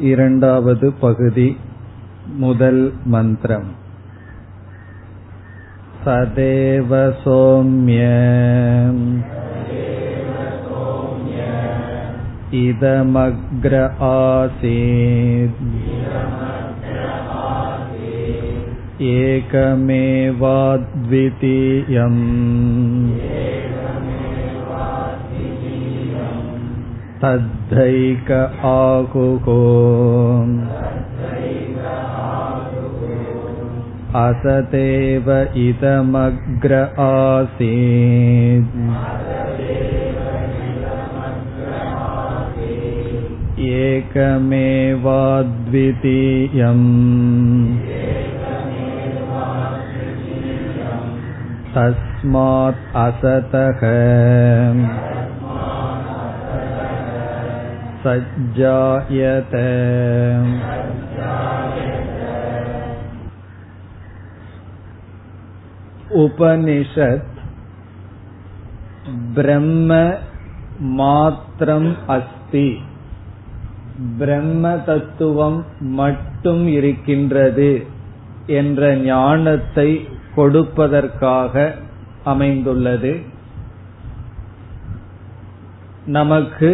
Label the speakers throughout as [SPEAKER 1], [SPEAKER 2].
[SPEAKER 1] இரண்டாவது பகுதி முதல் மந்திரம் सदेव सौम्य इदमग्र आसीत् एकमेवाद्वितीयम् तद्धैक आहुको असदेव इदमग्र आसीत् एकमेवाद्वितीयम् तस्मात् असतः सज्जायत उपनिषत् ब्रह्म மாத்திரம் அஸ்தி பிரம்ம தத்துவம் மட்டும் இருக்கின்றது என்ற ஞானத்தை கொடுப்பதற்காக அமைந்துள்ளது நமக்கு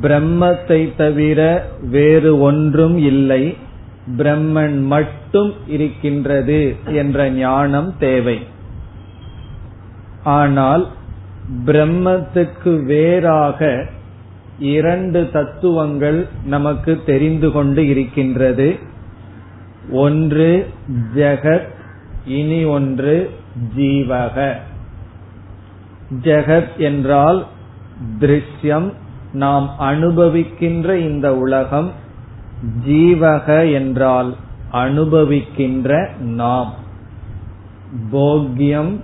[SPEAKER 1] பிரம்மத்தை தவிர வேறு ஒன்றும் இல்லை. பிரம்மன் மட்டும் இருக்கின்றது என்ற ஞானம் தேவை. ஆனால் பிரம்மத்துக்கு வேறாக இரண்டு தத்துவங்கள் நமக்கு தெரிந்து கொண்டு இருக்கின்றது. ஒன்று ஜெகத் இனி ஒன்று ஜீவக. ஜெகத் என்றால் திருஷ்யம் நாம் அனுபவிக்கின்ற இந்த உலகம் ஜீவக என்றால் அனுபவிக்கின்ற நாம். போக்யம்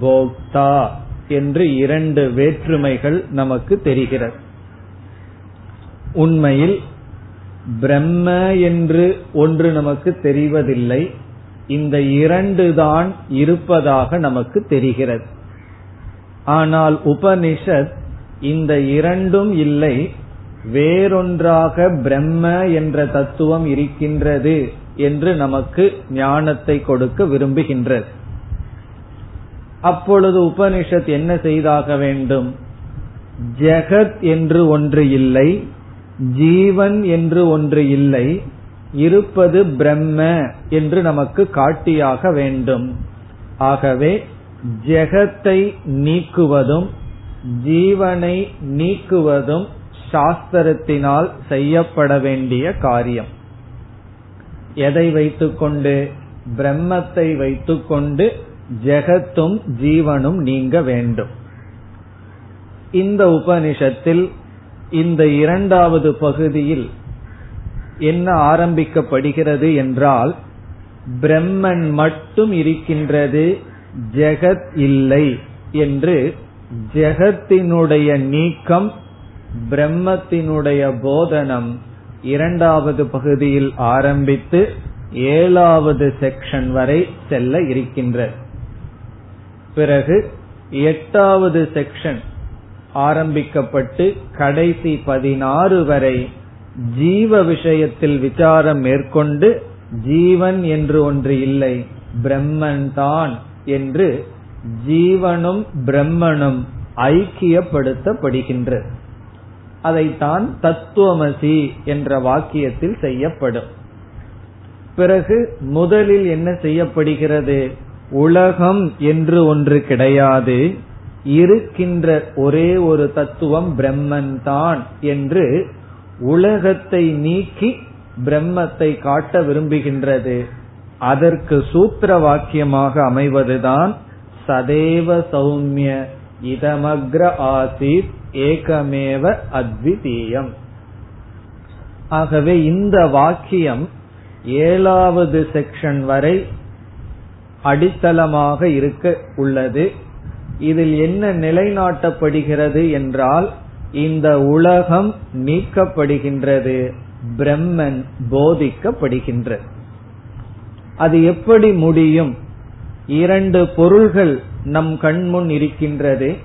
[SPEAKER 1] போக்தா என்று இரண்டு வேற்றுமைகள் நமக்கு தெரிகிறது. உண்மையில் பிரம்ம என்று ஒன்று நமக்கு தெரிவதில்லை. இந்த இரண்டு தான் இருப்பதாக நமக்கு தெரிகிறது. ஆனால் உபனிஷத் இந்த இரண்டும் இல்லை. வேறொன்றாக பிரம்ம என்ற தத்துவம் இருக்கின்றது என்று நமக்கு ஞானத்தை கொடுக்க விரும்புகின்றது. அப்பொழுது உபனிஷத் என்ன செய்தாக வேண்டும்? ஜெகத் என்று ஒன்று இல்லை ஜீவன் என்று ஒன்று இல்லை இருப்பது பிரம்ம என்று நமக்கு காட்டியாக வேண்டும். ஆகவே ஜெகத்தை நீக்குவதும் ஜீவனை நீக்குவதும் சாஸ்திரத்தினால் செய்யப்பட வேண்டிய காரியம். எதை வைத்துக்கொண்டு? பிரம்மத்தை வைத்துக்கொண்டு ஜெகத்தும் ஜீவனும் நீங்க வேண்டும். இந்த உபனிஷத்தில் இந்த இரண்டாவது பகுதியில் என்ன ஆரம்பிக்கப்படுகிறது என்றால் பிரம்மன் மட்டும் இருக்கின்றது ஜெகத் இல்லை என்று ஜெகத்தினுடைய நீக்கம் பிரம்மத்தினுடைய போதனம் இரண்டாவது பகுதியில் ஆரம்பித்து ஏழாவது செக்ஷன் வரை செல்ல இருக்கின்ற. பிறகு எட்டாவது செக்ஷன் ஆரம்பிக்கப்பட்டு கடைசி பதினாறு வரை ஜீவ விஷயத்தில் விசாரம் மேற்கொண்டு ஜீவன் என்று ஒன்று இல்லை பிரம்மன் தான் என்று ஜீவனும் பிரம்மனும் ஐக்கியப்படுத்தப்படுகின்றது அதைத்தான் தத்துவமசி என்ற வாக்கியத்தில் செய்யப்படும். பிறகு முதலில் என்ன செய்யப்படுகிறது? உலகம் என்று ஒன்று கிடையாது. இருக்கின்ற ஒரே ஒரு தத்துவம் பிரம்மன் தான் என்று உலகத்தை நீக்கி பிரம்மத்தை காட்ட விரும்புகின்றது. அதற்கு சூத்திர வாக்கியமாக அமைவதுதான் சதேவ சௌமிய இதமக்ர ஆசித் ஏகமேவ அத்விதீயம் ஆகவே இந்த வாக்கியம் ஏழாவது செக்ஷன் வரை அடித்தளமாக இருக்க உள்ளது. இதில் என்ன நிலைநாட்டப்படுகிறது என்றால் இந்த உலகம் நீக்கப்படுகின்றது பிரம்மன் போதிக்கப்படுகின்றது அது எப்படி முடியும்? இரண்டு பொருள்கள் நம் கண்முன் இருக்கின்றது.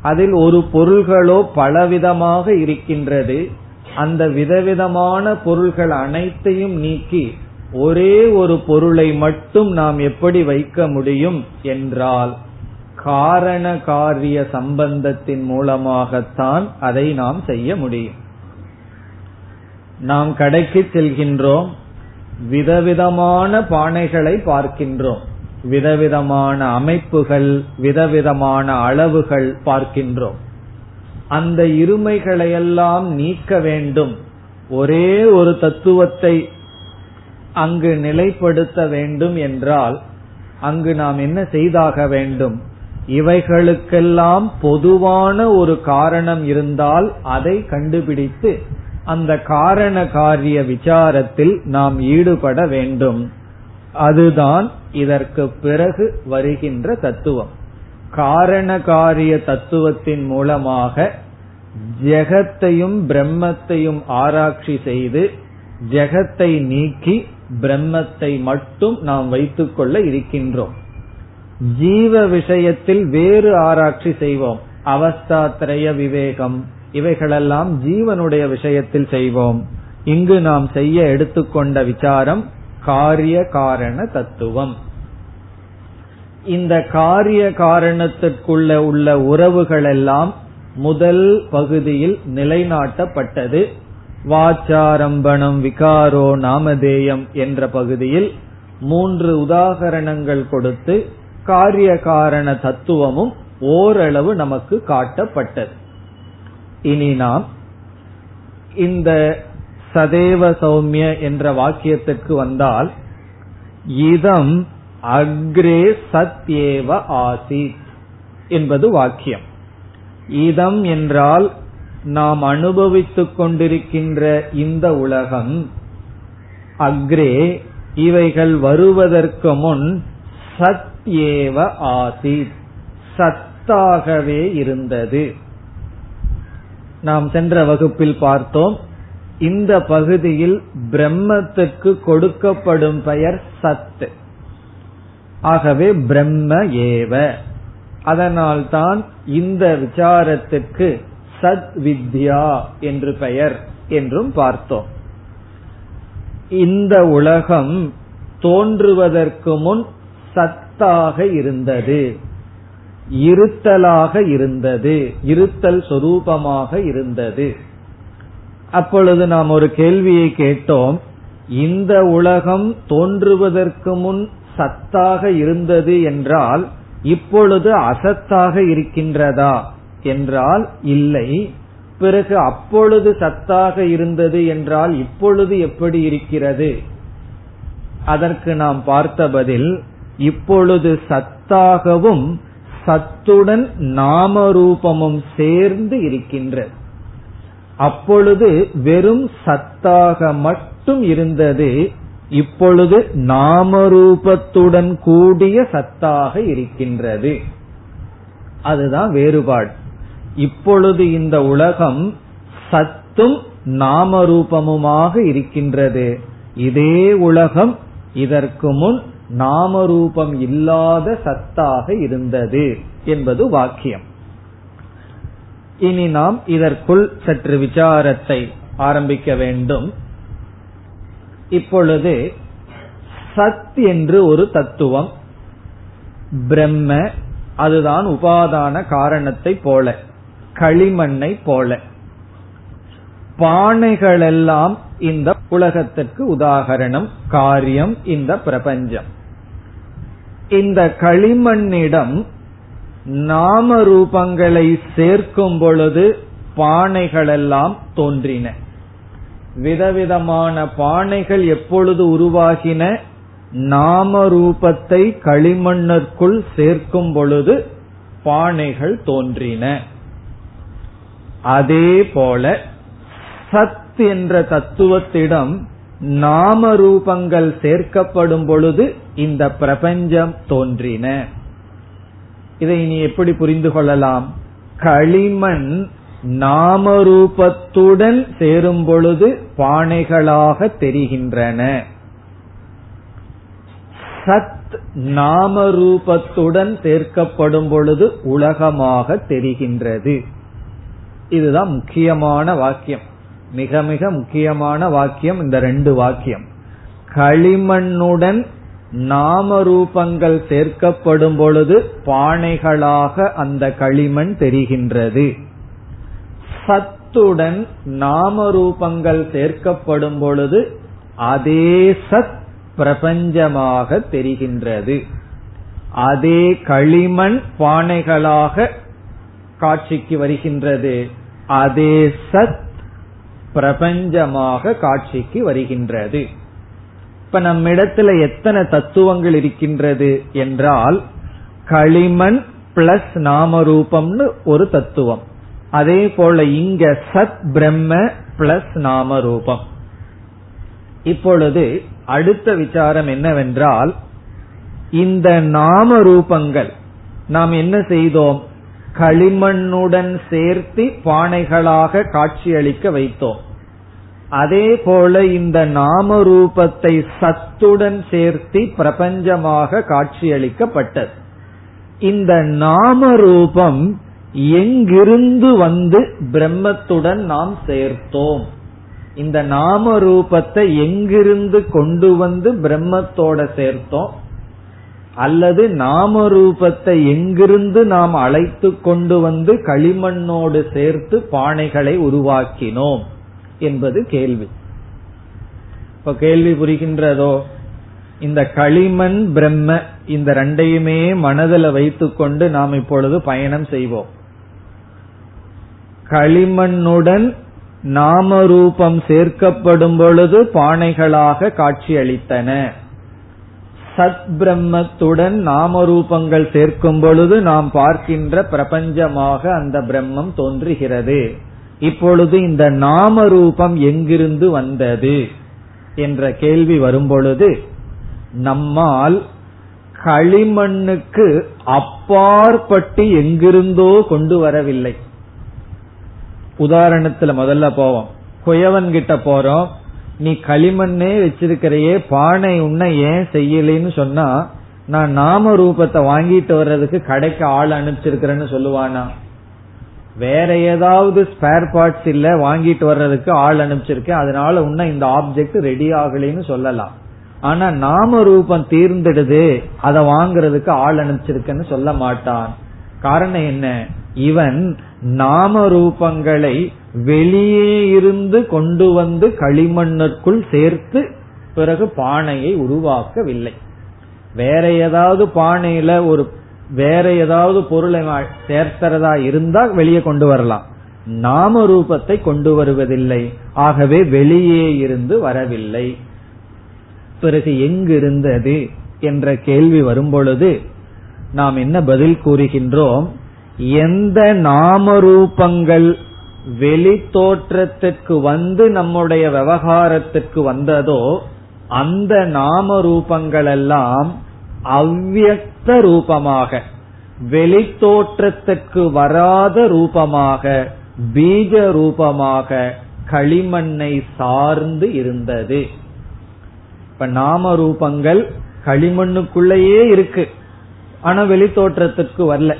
[SPEAKER 1] அதில் ஒரு பொருள்களோ பலவிதமாக இருக்கின்றது. அந்த விதவிதமான பொருள்கள் அனைத்தையும் நீக்கி ஒரே ஒரு பொருளை மட்டும் நாம் எப்படி வைக்க முடியும் என்றால் காரண காரிய சம்பந்தத்தின் மூலமாகத்தான் அதை நாம் செய்ய முடியும். நாம் கடைக்கு செல்கின்றோம். விதவிதமான பானைகளை பார்க்கின்றோம். விதவிதமான அமைப்புகள் விதவிதமான அளவுகள் பார்க்கின்றோம். அந்த இருமைகளையெல்லாம் நீக்க வேண்டும். ஒரே ஒரு தத்துவத்தை அங்கு நிலைப்படுத்த வேண்டும் என்றால் அங்கு நாம் என்ன செய்தாக வேண்டும்? இவைகளுக்கெல்லாம் பொதுவான ஒரு காரணம் இருந்தால் அதை கண்டுபிடித்து அந்த காரண காரிய விசாரத்தில் நாம் ஈடுபட வேண்டும். அதுதான் இதற்கு பிறகு வருகின்ற தத்துவம். காரண காரிய தத்துவத்தின் மூலமாக ஜெகத்தையும் பிரம்மத்தையும் ஆராய்ச்சி செய்து ஜெகத்தை நீக்கி பிரம்மத்தை மட்டும் நாம் வைத்துக் கொள்ள இருக்கின்றோம். ஜீவ விஷயத்தில் வேறு ஆராய்ச்சி செய்வோம். அவஸ்தாத்திரய விவேகம் இவைகளெல்லாம் ஜீவனுடைய விஷயத்தில் செய்வோம். இங்கு நாம் செய்ய எடுத்துக்கொண்ட விசாரம் காரிய காரண தத்துவம் இந்த காரிய காரணத்திற்குள்ள உள்ள உறவுகள் எல்லாம் முதல் பகுதியில் நிலைநாட்டப்பட்டது. வாச்சாரம்பணம் விகாரோ நாமதேயம் என்ற பகுதியில் மூன்று உதாகரணங்கள் கொடுத்து காரிய காரண தத்துவமும் ஓரளவு நமக்கு காட்டப்பட்டது. இனி நாம் இந்த சதேவ சௌமிய என்ற வாக்கியத்திற்கு வந்தால் இதம் அக்ரே சத்யேவ ஆசித் என்பது வாக்கியம். இதம் என்றால் நாம் அனுபவித்துக் கொண்டிருக்கின்ற இந்த உலகம். அக்ரே இவைகள் வருவதற்கு முன் சத் ஏவ ஆசித் சத்தாகவே இருந்தது. நாம் சென்ற வகுப்பில் பார்த்தோம் இந்த பகுதியில் பிரம்மத்துக்கு கொடுக்கப்படும் பெயர் சத் ஆகவே பிரம்ம ஏவ. அதனால்தான் இந்த விசாரத்திற்கு சத் வித்யா என்று பெயர் என்றும் பார்த்தோம். இந்த உலகம் தோன்றுவதற்கு முன் சத்தாக இருந்தது. இருத்தலாக இருந்தது. இருத்தல் சொரூபமாக இருந்தது. அப்பொழுது நாம் ஒரு கேள்வியை கேட்டோம். இந்த உலகம் தோன்றுவதற்கு முன் சத்தாக இருந்தது என்றால் இப்பொழுது அசத்தாக இருக்கின்றதா? என்றால் இல்லை. பிறகு அப்பொழுது சத்தாக இருந்தது என்றால் இப்பொழுது எப்படி இருக்கிறது? அதற்கு நாம் பார்த்த பதில் இப்பொழுது சத்தாகவும் சத்துடன் நாம ரூபமும் சேர்ந்து இருக்கின்றது. அப்பொழுது வெறும் சத்தாக மட்டும் இருந்தது இப்பொழுது நாமரூபத்துடன் கூடிய சத்தாக இருக்கின்றது. அதுதான் வேறுபாடு. இப்பொழுது இந்த உலகம் சத்தும் நாமரூபமுமாக இருக்கின்றது. இதே உலகம் இதற்கு முன் நாமரூபம் இல்லாத சத்தாக இருந்தது என்பது வாக்கியம். இனி நாம் இதற்குள் சற்று விசாரத்தை ஆரம்பிக்க வேண்டும். இப்பொழுது சத் என்று ஒரு தத்துவம். பிரம்ம அதுதான் உபாதான காரணத்தை போல களிமண்ணை போல. பானைகளெல்லாம் இந்த உலகத்திற்கு உதாகரணம் காரியம் இந்த பிரபஞ்சம். இந்த களிமண்ணிடம் நாம ரூபங்களை சேர்க்கும் பொழுது பானைகளெல்லாம் தோன்றின. விதவிதமான பானைகள் எப்பொழுது உருவாகின? நாம ரூபத்தை களிமண்ணிற்குள் சேர்க்கும் பொழுது பானைகள் தோன்றின. அதே போல சத் என்ற தத்துவத்திடம் நாம ரூபங்கள் சேர்க்கப்படும் பொழுது இந்த பிரபஞ்சம் தோன்றின. இதை நீ எப்படி புரிந்து கொள்ளலாம்? களிமண் நாமரூபத்துடன் சேரும் பொழுது பானைகளாக தெரிகின்றன. சத் நாமரூபத்துடன் சேர்க்கப்படும் பொழுது உலகமாக தெரிகின்றது. இதுதான் முக்கியமான வாக்கியம். மிக மிக முக்கியமான வாக்கியம் இந்த ரெண்டு வாக்கியம். களிமண்ணுடன் நாம ரூபங்கள் சேர்க்கப்படும் பொழுது பானைகளாக அந்த களிமண் தெரிகின்றது. சத்துடன் நாம ரூபங்கள் சேர்க்கப்படும் பொழுது அதே சத் பிரபஞ்சமாக தெரிகின்றது. அதே களிமண் பானைகளாக காட்சிக்கு வருகின்றது. அதே சத் பிரபஞ்சமாக காட்சிக்கு வருகின்றது. இப்ப நம்மிடத்துல எத்தனை தத்துவங்கள் இருக்கின்றது என்றால் களிமண் பிளஸ் நாமரூபம்னு ஒரு தத்துவம். அதே போல இங்க சத் பிரம்ம பிளஸ் நாமரூபம். இப்பொழுது அடுத்த விசாரம் என்னவென்றால் இந்த நாம ரூபங்கள் நாம் என்ன செய்தோம்? களிமண்ணுடன் சேர்த்து பானைகளாக காட்சியளிக்க வைத்தோம். அதே போல இந்த நாம ரூபத்தை சத்துடன் சேர்த்து பிரபஞ்சமாக காட்சியளிக்கப்பட்டது. இந்த நாம ரூபம் எங்கிருந்து வந்து பிரம்மத்துடன் நாம் சேர்த்தோம்? இந்த நாம ரூபத்தை எங்கிருந்து கொண்டு வந்து பிரம்மத்தோட சேர்த்தோம்? அல்லது நாம ரூபத்தை எங்கிருந்து நாம் அழைத்து கொண்டு வந்து களிமண்ணோடு சேர்த்து பானைகளை உருவாக்கினோம்? என்பது கேள்வி. இப்ப கேள்வி புரிகின்றதோ? இந்த களிமண் பிரம்ம இந்த ரெண்டையுமே மனதில் வைத்துக்கொண்டு நாம் இப்பொழுது பயணம் செய்வோம். களிமண்ணுடன் நாம ரூபம் சேர்க்கப்படும் பொழுது பானைகளாக காட்சியளித்தன. சத் பிரம்மத்துடன் நாம ரூபங்கள் சேர்க்கும் பொழுது நாம் பார்க்கின்ற பிரபஞ்சமாக அந்த பிரம்மம் தோன்றுகிறது. இப்பொழுது இந்த நாம ரூபம் எங்கிருந்து வந்தது? என்ற கேள்வி வரும்பொழுது நம்மால் களிமண்ணுக்கு அப்பாற்பட்டு எங்கிருந்தோ கொண்டு வரவில்லை. உதாரணத்துல முதல்ல போவோம். குயவன் கிட்ட போறோம். நீ களிமண்ணே வச்சிருக்கிறையே பானை உன்ன ஏன் செய்யலைன்னு சொன்னா நான் நாம ரூபத்தை வாங்கிட்டு வர்றதுக்கு கடைக்கு ஆள் அனுப்பிச்சிருக்கிறேன்னு சொல்லுவானா? வேற ஏதாவது ஸ்பேர் பார்ட்ஸ் இல்ல வாங்கிட்டு வர்றதுக்கு ஆள் அனுப்பிச்சிருக்கேன். அதனால உன்ன இந்த ஆப்ஜெக்ட் ரெடி ஆகலைன்னு சொல்லலாம். ஆனா நாம ரூபம் தீர்ந்துடுது அதை வாங்குறதுக்கு ஆள் அனுப்பிச்சிருக்கேன்னு சொல்ல மாட்டான். காரணம் என்ன? இவன் நாம ரூபங்களை வெளியே இருந்து கொண்டு வந்து களிமண்ணுக்குள் சேர்த்து பிறகு பானையை உருவாக்கவில்லை. வேற ஏதாவது பானையில ஒரு வேற ஏதாவது பொருளை சேர்க்கிறதா இருந்தா வெளியே கொண்டு வரலாம். நாம ரூபத்தை கொண்டு வருவதில்லை. ஆகவே வெளியே இருந்து வரவில்லை. பிறகு எங்கிருந்தது என்ற கேள்வி வரும்பொழுது நாம் என்ன பதில் கூறுகின்றோம்? எந்த நாம ரூபங்கள் வெளி தோற்றத்திற்கு வந்து நம்முடைய விவகாரத்திற்கு வந்ததோ அந்த நாம ரூபங்கள் எல்லாம் அவ்வியக்த ரூபமாக வெளித்தோற்றத்துக்கு வராத ரூபமாக பீஜ ரூபமாக களிமண்ணை சார்ந்து இருந்தது. இப்ப நாம ரூபங்கள் களிமண்ணுக்குள்ளேயே இருக்கு. ஆனா வெளித்தோற்றத்துக்கு வரல.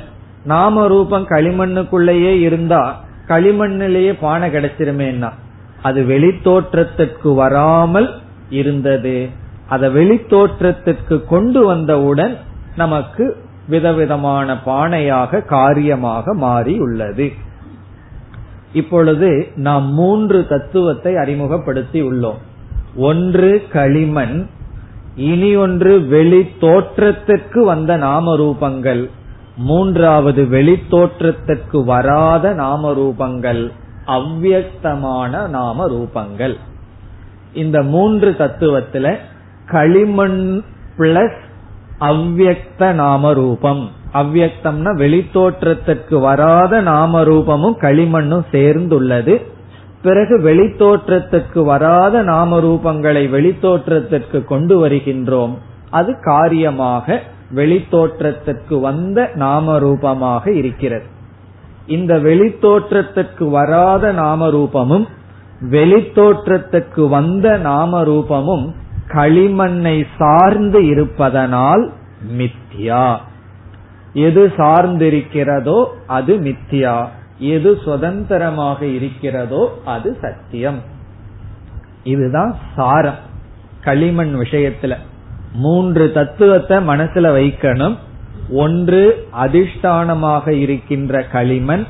[SPEAKER 1] நாம ரூபம் களிமண்ணுக்குள்ளேயே இருந்தா களிமண்ணிலேயே பானை கிடைச்சிருமேன்னா அது வெளித்தோற்றத்துக்கு வராமல் இருந்தது. அதை வெளித்தோற்றத்திற்கு கொண்டு வந்தவுடன் நமக்கு விதவிதமான பானையாக காரியமாக மாறி உள்ளது இப்பொழுது நாம் மூன்று தத்துவத்தை அறிமுகப்படுத்தி உள்ளோம். ஒன்று களிமண் இனி ஒன்று வெளி தோற்றத்திற்கு வந்த நாம ரூபங்கள் மூன்றாவது வெளி தோற்றத்திற்கு வராத நாம ரூபங்கள் அவ்வியக்தமான நாம ரூபங்கள் இந்த மூன்று தத்துவத்துல களிமண் பிளஸ் அவ்வக்த நாம ரூபம் அவ்வியக்தம்னா வெளித்தோற்றத்திற்கு வராத நாம ரூபமும் களிமண்ணும் சேர்ந்துள்ளது. பிறகு வெளித்தோற்றத்திற்கு வராத நாம ரூபங்களை வெளித்தோற்றத்திற்கு கொண்டு வருகின்றோம். அது காரியமாக வெளித்தோற்றத்திற்கு வந்த நாம ரூபமாக இருக்கிறது. இந்த வெளித்தோற்றத்திற்கு வராத நாம ரூபமும் வெளித்தோற்றத்திற்கு வந்த நாம ரூபமும் களிமண்ணை சார்ந்து இருப்பதனால் மித்யா. எது சார்ந்திருக்கிறதோ அது மித்யா. எது சுதந்திரமாக இருக்கிறதோ அது சத்தியம். இதுதான் சாரம். களிமண் விஷயத்துல மூன்று தத்துவத்தை மனசுல வைக்கணும். ஒன்று அதிஷ்டானமாக இருக்கின்ற களிமண்.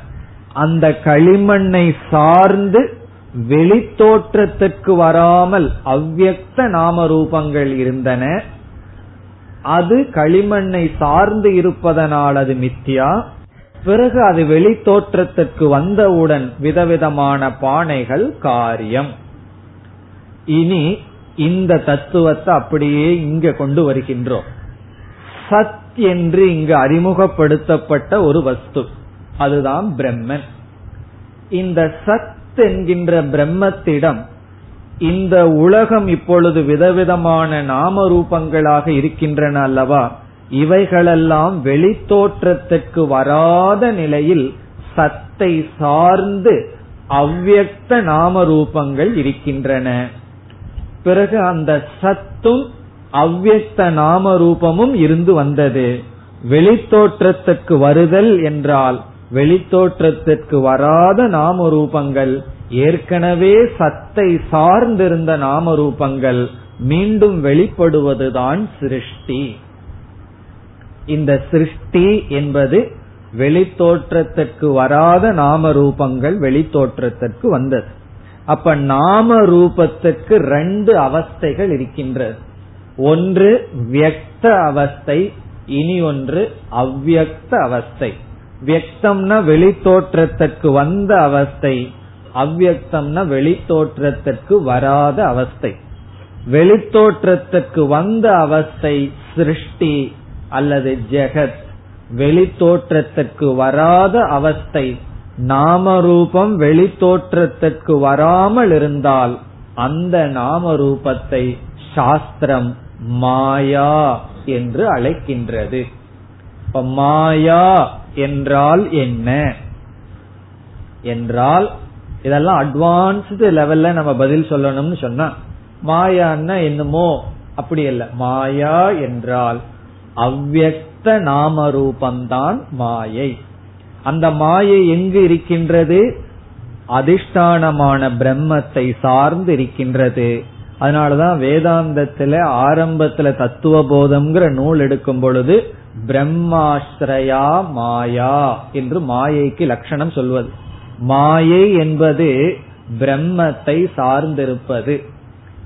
[SPEAKER 1] அந்த களிமண்ணை சார்ந்து வெளித்தோற்றத்திற்கு வராமல் அவ்வக்த நாம ரூபங்கள் இருந்தன. அது களிமண்ணை சார்ந்து இருப்பதனால் அது மித்தியா. பிறகு அது வெளி தோற்றத்திற்கு வந்தவுடன் விதவிதமான பானைகள் காரியம். இனி இந்த தத்துவத்தை அப்படியே இங்க கொண்டு வருகின்றோம். சத் என்று இங்கு அறிமுகப்படுத்தப்பட்ட ஒரு வஸ்து. அதுதான் பிரம்மன். இந்த சத் என்கின்ற பிரம்மத்திடம் இந்த உலகம் இப்பொழுது விதவிதமான நாம ரூபங்களாக இருக்கின்றன அல்லவா? இவைகளெல்லாம் வெளித்தோற்றத்திற்கு வராத நிலையில் சத்தை சார்ந்து அவ்வக்த நாம ரூபங்கள் இருக்கின்றன. பிறகு அந்த சத்தும் அவ்வக்த நாம ரூபமும் இருந்து வந்தது. வெளித்தோற்றத்துக்கு வருதல் என்றால் வெளித்தோற்றத்திற்கு வராத நாம ரூபங்கள் ஏற்கனவே சத்தை சார்ந்திருந்த நாம ரூபங்கள் மீண்டும் வெளிப்படுவதுதான் சிருஷ்டி. இந்த சிருஷ்டி என்பது வெளித்தோற்றத்திற்கு வராத நாம ரூபங்கள் வெளித்தோற்றத்திற்கு வந்தது. அப்ப நாம ரூபத்துக்கு ரெண்டு அவஸ்தைகள் இருக்கின்றது. ஒன்று வியக்த அவஸ்தை இனி ஒன்று அவ்வியக்த அவஸ்தை. வியக்தம்னா வெளித்தோற்றத்திற்கு வந்த அவஸ்தை அவ்வியக்தம்னா வெளித்தோற்றத்திற்கு வராத அவஸ்தை. வெளித்தோற்றத்திற்கு வந்த அவஸ்தை சிருஷ்டி அல்லது ஜெகத். வெளித்தோற்றத்திற்கு வராத அவஸ்தை நாம ரூபம் வெளித்தோற்றத்திற்கு வராமல் இருந்தால் அந்த நாம ரூபத்தை சாஸ்திரம் மாயா என்று அழைக்கின்றது. மாயா என்றால் என்ன? என்றால் இதெல்லாம் அட்வான்ஸ்டு லெவல்ல நம்ம பதில் சொல்லணும்னு சொன்னா மாயான்னா என்னமோ? அப்படி இல்ல மாயா என்றால் அவ்வக்த நாம ரூபந்தான் மாயை. அந்த மாயை எங்கு இருக்கின்றது? அதிஷ்டானமான பிரம்மத்தை சார்ந்து இருக்கின்றது. அதனாலதான் வேதாந்தத்துல ஆரம்பத்துல தத்துவ போதம்ங்கிற நூல் எடுக்கும் பொழுது பிரம்மாஸ்ரயா மாயா என்று மாயைக்கு லட்சணம் சொல்வது. மாயை என்பது பிரம்மத்தை சார்ந்திருப்பது.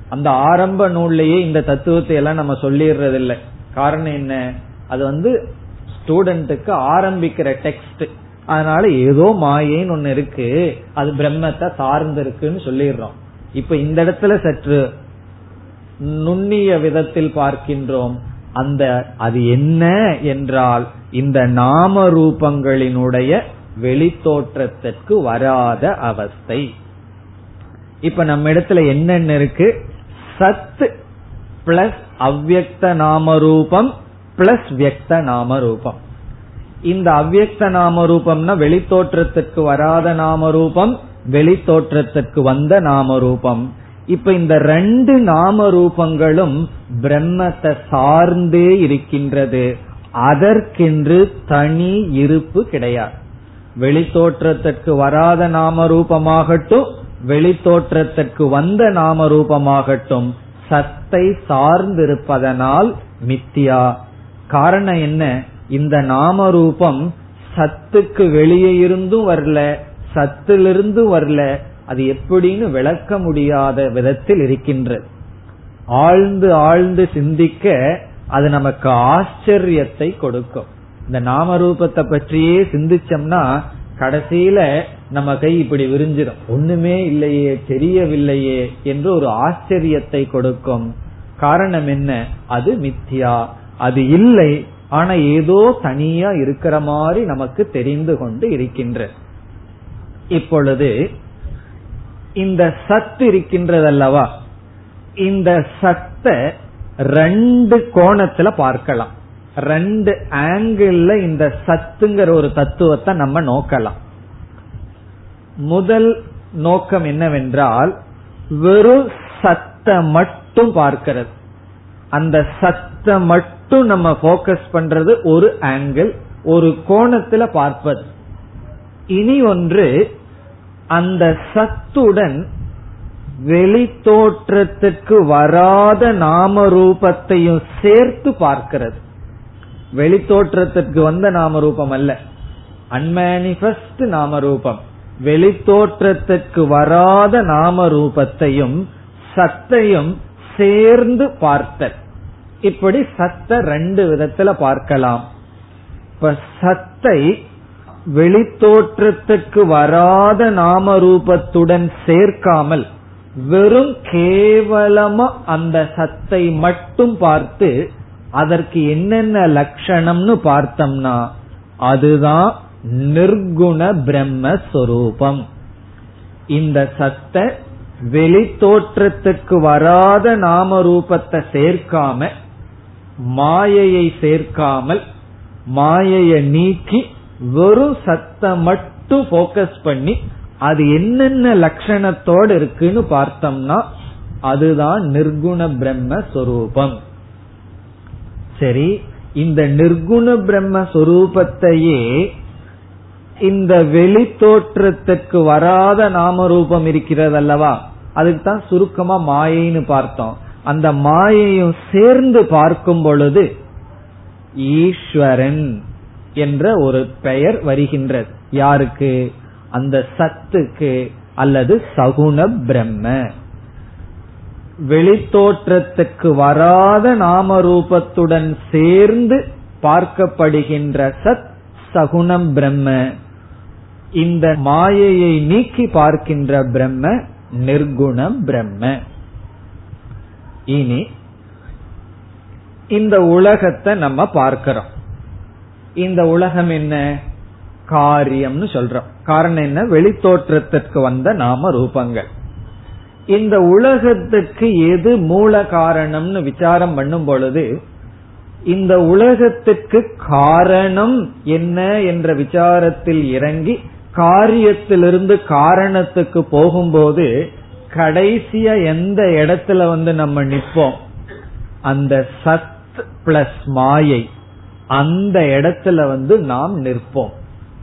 [SPEAKER 1] அந்த ஆரம்ப நூல்லையே இந்த தத்துவத்தை எல்லாம் நம்ம சொல்லிடுறது இல்லை காரணம் என்ன? அது வந்து ஸ்டூடெண்ட்டுக்கு ஆரம்பிக்கிற டெக்ஸ்ட் அதனால ஏதோ மாயைன்னு ஒண்ணு இருக்கு அது பிரம்மத்தை சார்ந்து இருக்குன்னு சொல்லிடுறோம். இப்ப இந்த இடத்துல சற்று நுண்ணிய விதத்தில் பார்க்கின்றோம். அந்த அது என்ன என்றால் இந்த நாம ரூபங்களினுடைய வெளித்தோற்றத்திற்கு வராத அவஸ்தை. இப்ப நம்ம இடத்துல என்னென்ன இருக்கு? சத் பிளஸ் அவ்வக்த நாம ரூபம் பிளஸ் வியக்த நாம ரூபம் இந்த அவ்வக்த நாம ரூபம்னா வெளித்தோற்றத்திற்கு வராத நாம ரூபம் வெளித்தோற்றத்திற்கு வந்த நாம ரூபம் இப்ப இந்த ரெண்டு நாம ரூபங்களும் பிரம்மத்தை சார்ந்தே இருக்கின்றது. அதற்கென்று தனி இருப்பு கிடையாது. வெளித்தோற்றத்திற்கு வராத நாம ரூபமாகட்டும் வெளித்தோற்றத்திற்கு வந்த நாம ரூபமாகட்டும் சத்தை சார்ந்திருப்பதனால் மித்தியா. காரணம் என்ன? இந்த நாம ரூபம் சத்துக்கு வெளியே இருந்தும் வரல சத்திலிருந்து வரல அது எப்படின்னு விளக்க முடியாத விதத்தில் இருக்கின்றது. ஆழ்ந்து ஆழ்ந்து சிந்திக்க அது நமக்கு ஆச்சரியத்தை கொடுக்கும். இந்த நாம ரூபத்தை பற்றியே சிந்திச்சோம்னா கடைசியில நம்ம கை இப்படி விரிஞ்சிடும் ஒண்ணுமே இல்லையே தெரியவில்லையே என்று ஒரு ஆச்சரியத்தை கொடுக்கும். காரணம் என்ன? அது மித்தியா அது இல்லை ஆனா ஏதோ தனியா இருக்கிற மாதிரி நமக்கு தெரிந்து கொண்டு இருக்கின்ற. இப்பொழுது இந்த சத்து இருக்கின்றதல்லவா? இந்த சத்த ரெண்டு கோணத்துல பார்க்கலாம். ரெண்டு ஆங்கிள் இந்த சத்துங்கிற ஒரு தத்துவத்தை நம்ம நோக்கலாம். முதல் நோக்கம் என்னவென்றால் வெறும் சத்த மட்டும் பார்க்கிறது. அந்த சத்த மட்டும் நம்ம போக்கஸ் பண்றது ஒரு ஆங்கிள் ஒரு கோணத்துல பார்ப்பது. இனி ஒன்று அந்த சத்துடன் வெளித்தோற்றத்துக்கு வராத நாம ரூபத்தையும் சேர்த்து பார்க்கிறது. வெளி தோற்றத்திற்கு வந்த நாம ரூபம் அல்ல. அன்மேனிபெஸ்ட் நாம ரூபம் வெளி தோற்றத்திற்கு வராத நாம ரூபத்தையும் சத்தையும் சேர்ந்து பார்த்தல். இப்படி சத்த ரெண்டு விதத்துல பார்க்கலாம். இப்ப சத்தை வெளித்தோற்றத்துக்கு வராத நாம ரூபத்துடன் சேர்க்காமல் வெறும் கேவலமா அந்த சத்தை மட்டும் பார்த்து அதற்கு என்னென்ன லட்சணம்னு பார்த்தோம்னா அதுதான் நிர்குண பிரம்மஸ்வரூபம் இந்த சத்த வெளித்தோற்றத்துக்கு வராத நாம ரூபத்தை சேர்க்காம மாயையை சேர்க்காமல் மாயையை நீக்கி வெறும் சத்த மட்டும் போக்கஸ் பண்ணி அது என்னென்ன லட்சணத்தோடு இருக்குன்னு பார்த்தோம்னா அதுதான் நிர்குண பிரம்மஸ்வரூபம் சரி இந்த நிர்குண பிரம்மஸ்வரூபத்தையே இந்த வெளி தோற்றத்துக்கு வராத நாம ரூபம் இருக்கிறது அல்லவா? அதுக்கு தான் சுருக்கமா மாயைன்னு பார்த்தோம். அந்த மாயையும் சேர்ந்து பார்க்கும் பொழுது ஈஸ்வரன் என்ற ஒரு பெயர் வருகின்றது. யாருக்கு? அந்த சத்துக்கு அல்லது சகுண பிரம்ம. வெளித்தோற்றத்துக்கு வராத நாம ரூபத்துடன் சேர்ந்து பார்க்கப்படுகின்ற சத் சகுணம் பிரம்ம இந்த மாயையை நீக்கி பார்க்கின்ற பிரம்ம நிர்குணம் பிரம்ம. இனி இந்த உலகத்தை நம்ம பார்க்கிறோம். இந்த உலகம் என்ன? காரியம்னு சொல்றோம். காரணம் என்ன? வெளித்தோற்றத்திற்கு வந்த நாம ரூபங்கள். இந்த உலகத்துக்கு எது மூல காரணம்னு விசாரம் பண்ணும் பொழுது இந்த உலகத்துக்கு காரணம் என்ன என்ற விசாரத்தில் இறங்கி காரியத்திலிருந்து காரணத்துக்கு போகும்போது கடைசியா எந்த இடத்துல வந்து நம்ம நிற்போம்? அந்த சத் பிளஸ் மாயை. அந்த இடத்துல வந்து நாம் நிற்போம்.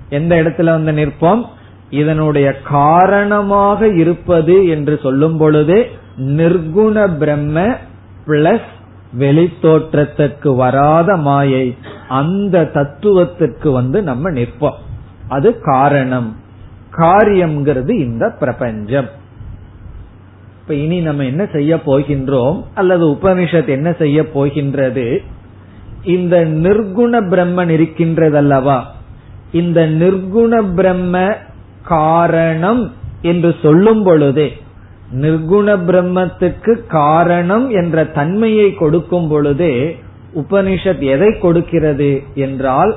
[SPEAKER 1] எந்த இடத்துல வந்து நிற்போம்? இதனுடைய காரணமாக இருப்பது என்று சொல்லும் பொழுது நிர்குண பிரம்ம பிளஸ் வெளித்தோற்றத்துக்கு வராத மாயை அந்த தத்துவத்திற்கு வந்து நம்ம நிற்போம். அது காரணம். காரியம்ங்கிறது இந்த பிரபஞ்சம். இப்ப இனி நம்ம என்ன செய்ய போகின்றோம் அல்லது உபனிஷத் என்ன செய்ய போகின்றது? இந்த நிர்குண பிரம்மன் இருக்கின்றதல்லவா? இந்த நிர்குண பிரம்ம காரணம் என்று சொல்லும் பொழுதே நிர்குண பிரம்மத்துக்கு காரணம் என்ற தன்மையை கொடுக்கும் பொழுதே உபனிஷத் எதை கொடுக்கிறது என்றால்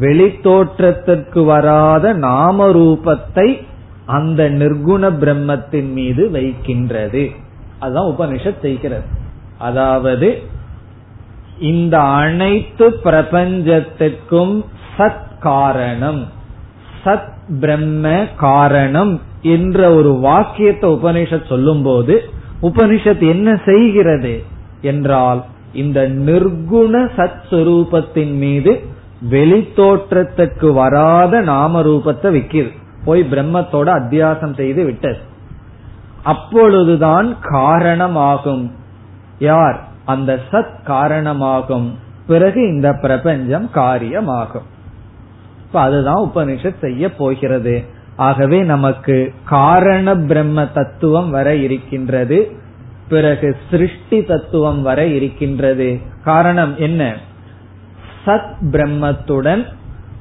[SPEAKER 1] வெளித்தோற்றத்திற்கு வராத நாம ரூபத்தை அந்த நிர்குண பிரம்மத்தின் மீது வைக்கின்றது. அதுதான் உபனிஷத் செய்கிறது. அதாவது இந்த அனைத்து பிரபஞ்சத்திற்கும் சத் காரணம். சத் பிரம்ம காரணம் என்ற ஒரு வாக்கியத்தை உபனிஷத் சொல்லும் போது உபனிஷத் என்ன செய்கிறது என்றால் இந்த நிர்குண சத் சுரூபத்தின் மீது வெளித்தோற்றத்துக்கு வராத நாம ரூபத்தை விக்கிது. போய் பிரம்மத்தோட அத்தியாசம் செய்து விட்டது. அப்பொழுதுதான் காரணமாகும். யார்? அந்த சத் காரணமாகும். பிறகு இந்த பிரபஞ்சம் காரியமாகும். இப்ப அதுதான் உபனிஷத் செய்ய போகிறது. ஆகவே நமக்கு காரண பிரம்ம தத்துவம் வர இருக்கின்றது. பிறகு சிருஷ்டி தத்துவம் வர இருக்கின்றது. காரணம் என்ன? சத் பிரம்மத்துடன்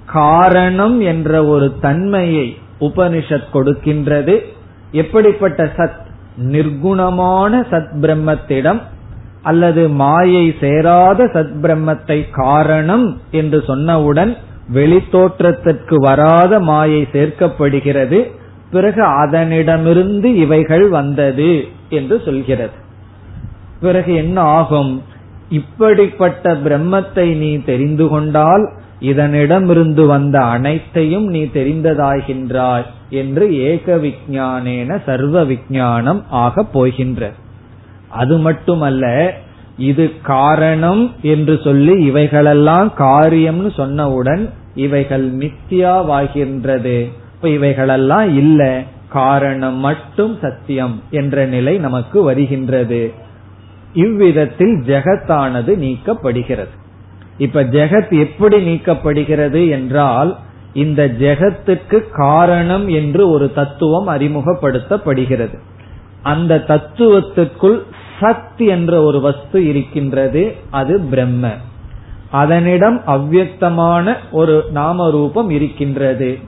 [SPEAKER 1] காரணம் என்ற ஒரு தன்மையை உபனிஷத் கொடுக்கின்றது. எப்படிப்பட்ட சத்? நிர்குணமான சத் பிரம்மத்திடம் அல்லது மாயை சேராத சத் பிரம்மத்தை காரணம் என்று சொன்னவுடன் வெளித்தோற்றத்திற்கு வராத மாயை சேர்க்கப்படுகிறது. பிறகு அதனிடமிருந்து இவைகள் வந்தது என்று சொல்கிறது. பிறகு என்ன ஆகும்? இப்படிப்பட்ட பிரம்மத்தை நீ தெரிந்து கொண்டால் இதனிடமிருந்து வந்த அனைத்தையும் நீ தெரிந்ததாகின்றாய் என்று ஏக விஜானேன சர்வ விஜானம் ஆக போகின்ற அது மட்டுமல்ல இது காரணம் என்று சொல்லி இவைகளெல்லாம் காரியம்னு சொன்னவுடன் இவைகள் மித்தியாவாகின்றது. இப்ப இவைகளெல்லாம் இல்ல காரணம் மட்டும் சத்தியம் என்ற நிலை நமக்கு வருகின்றது. இவ்விதத்தில் ஜெகத்தானது நீக்கப்படுகிறது. இப்ப ஜெகத் எப்படி நீக்கப்படுகிறது என்றால் இந்த ஜெகத்துக்கு காரணம் என்று ஒரு தத்துவம் அறிமுகப்படுத்தப்படுகிறது. அந்த தத்துவத்திற்குள் சத் என்ற ஒரு வஸ்து இருக்கின்றது அது பிரம்ம. அதனிடம் அவ்வக்தமான ஒரு நாம ரூபம் இருக்கின்றது.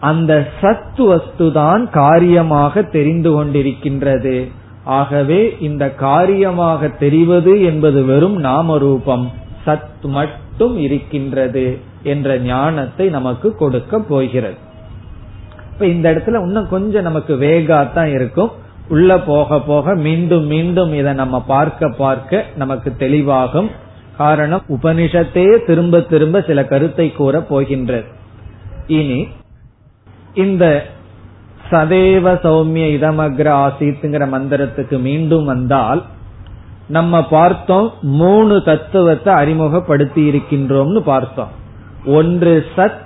[SPEAKER 1] அந்த சத் வஸ்துதான் காரியமாக தெரிந்து கொண்டிருக்கின்றது. ஆகவே இந்த காரியமாக தெரிவது என்பது வெறும் நாம ரூபம் சத் மட்டும் இருக்கின்றது என்ற ஞானத்தை நமக்கு கொடுக்க போகிறது. இப்ப இந்த இடத்துல இன்னும் கொஞ்சம் நமக்கு வேகாத்தான் இருக்கும். உள்ள போக போக மீண்டும் மீண்டும் இதை நம்ம பார்க்க பார்க்க நமக்கு தெளிவாகும். காரணம் உபனிஷத்தே திரும்ப திரும்ப சில கருத்தை கூற போகின்றது. இனி இந்த சதேவ சௌமிய இதமக்ர ஆசித்துங்கிற மந்திரத்துக்கு மீண்டும் வந்தால் நம்ம பார்த்தோம் மூணு தத்துவத்தை அறிமுகப்படுத்தி இருக்கின்றோம்னு பார்த்தோம். ஒன்று சத்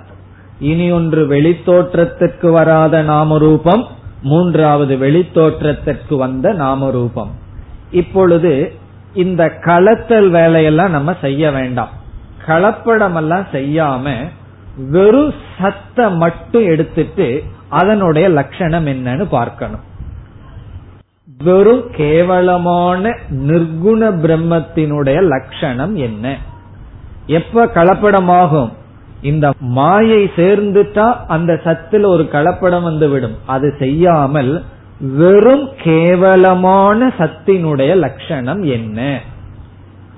[SPEAKER 1] இனி ஒன்று வெளித்தோற்றத்திற்கு வராத நாமரூபம் மூன்றாவது வெளித்தோற்றத்திற்கு வந்த நாமரூபம். இப்பொழுது இந்த களத்தல் வேலையெல்லாம் நம்ம செய்ய வேண்டாம். கலப்படம் எல்லாம் செய்யாம வெறும் சத்த மட்டும் எடுத்துட்டு அதனுடைய லட்சணம் என்னன்னு பார்க்கணும். வெறும் கேவலமான நிர்குண பிரம்மத்தினுடைய லட்சணம் என்ன? எப்ப கலப்படமாகும்? இந்த மாயை சேர்ந்துட்டா அந்த சத்துல ஒரு கலப்படம் வந்துவிடும். அது செய்யாமல் வெறும் கேவலமான சத்தினுடைய லட்சணம் என்ன?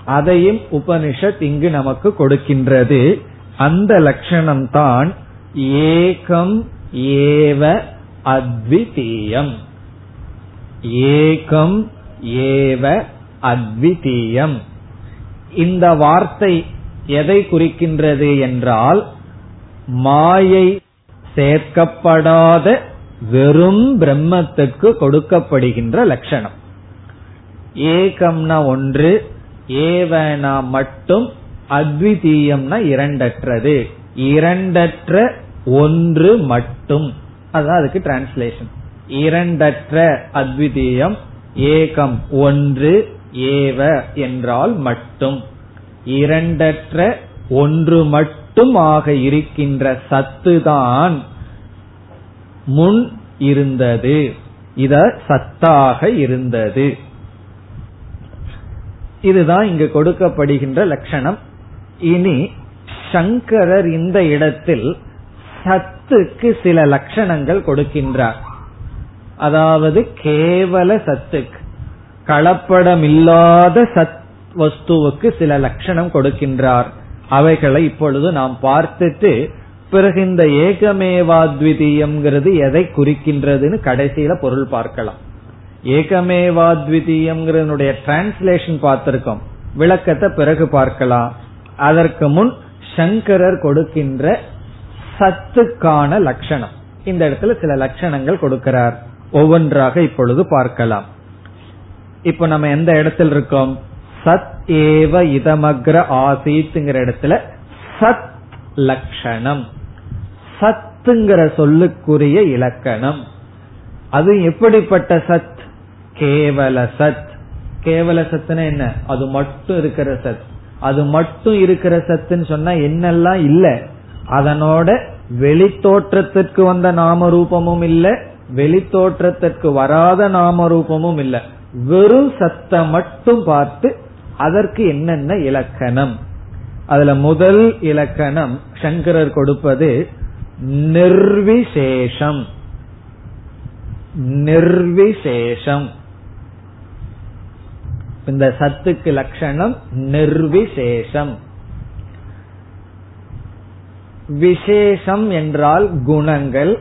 [SPEAKER 1] அதையும் உபனிஷத் இங்கு நமக்கு கொடுக்கின்றது. அந்த லட்சணம் தான் ஏகம் ஏவ அத்விதீயம். ஏகம் ஏவ அத்விதீயம். இந்த வார்த்தை எதை குறிக்கின்றது என்றால் மாயை சேர்க்கப்படாத வெறும் பிரம்மத்துக்கு கொடுக்கப்படுகின்ற லட்சணம். ஏகம்னா ஒன்று ஏவனா மட்டும் அத்விதீயம்னா இரண்டற்றது. இரண்டற்ற ஒன்று மட்டும். அதுதான் அதுக்கு டிரான்ஸ்லேஷன் இரண்டற்ற அத்விதீயம் ஏகம் ஒன்று ஏவ என்றால் மட்டும். இரண்டற்ற ஒன்று மட்டும் ஆக இருக்கின்ற சத்துதான் முன் இருந்தது. இத சத்தாக இருந்தது. இதுதான் இங்கு கொடுக்கப்படுகின்ற லட்சணம். இனி சங்கரர் இந்த இடத்தில் சத்துக்கு சில லட்சணங்கள் கொடுக்கின்றார். அதாவது கேவல சத்துக்கு. கலப்படமில்லாத சத் வஸ்துவுக்கு சில லட்சணம் கொடுக்கின்றார். அவைகளை இப்பொழுது நாம் பார்த்துட்டு பிறகு இந்த ஏகமேவாத்விதீயம்ங்கிறது எதை குறிக்கின்றதுன்னு கடைசியில பொருள் பார்க்கலாம். ஏகமேவாத்விதீயம்ங்கிறனுடைய டிரான்ஸ்லேஷன் பார்த்திருக்கோம். விளக்கத்தை பிறகு பார்க்கலாம். அதற்கு முன் சங்கரர் கொடுக்கின்ற சத்துக்கான லட்சணம். இந்த இடத்துல சில லட்சணங்கள் கொடுக்கிறார். ஒவ்வொன்றாக இப்பொழுது பார்க்கலாம். இப்ப நம்ம எந்த இடத்தில் இருக்கோம்? சத் ஏவ இதமக்ர ஆசீத்துங்கிற இடத்துல சத் லட்சணம் சத்துங்கிற சொல்லுக்குரிய இலக்கணம். அது எப்படிப்பட்ட சத்? கேவல சத். கேவல சத்துனா என்ன? அது மட்டும் இருக்கிற சத். அது மட்டும் இருக்கிற சத்துன்னு சொன்னா என்னெல்லாம் இல்ல. அதனோட வெளித்தோற்றத்திற்கு வந்த நாம ரூபமும் இல்ல. வெளித்தோற்றத்திற்கு வராத நாம ரூபமும் இல்ல. வெறும் சத்தை மட்டும் பார்த்து அதற்கு என்னென்ன இலக்கணம்? அதுல முதல் இலக்கணம் சங்கரர் கொடுப்பது நிர்விசேஷம். நிர்விசேஷம். இந்த சத்துக்கு லட்சணம் நிர்விசேஷம். விசேஷம் என்றால் குணங்கள்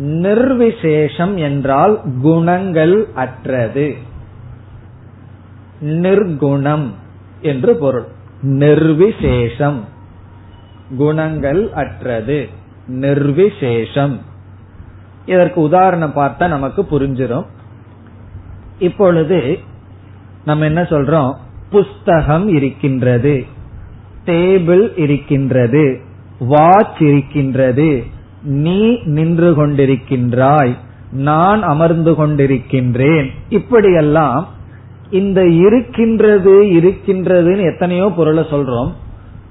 [SPEAKER 1] நிர்விசேஷம் என்றால் குணங்கள் அற்றது. நிர்குணம் என்று பொருள். நிர்விசேஷம். குணங்கள் அற்றது. நிர்விசேஷம். இதற்கு உதாரணம் பார்த்தா நமக்கு புரிஞ்சிடும் இப்பொழுது நம்ம என்ன சொல்றோம்? புஸ்தகம் இருக்கின்றது. டேபிள் இருக்கின்றது. வாட்ச் இருக்கின்றது. நீ நின்று கொண்டிருக்கின்றாய். நான் அமர்ந்து கொண்டிருக்கின்றேன். இப்படியெல்லாம் இந்த இருக்கின்றது இருக்கின்றதுன்னு எத்தனையோ பொருளை சொல்றோம்.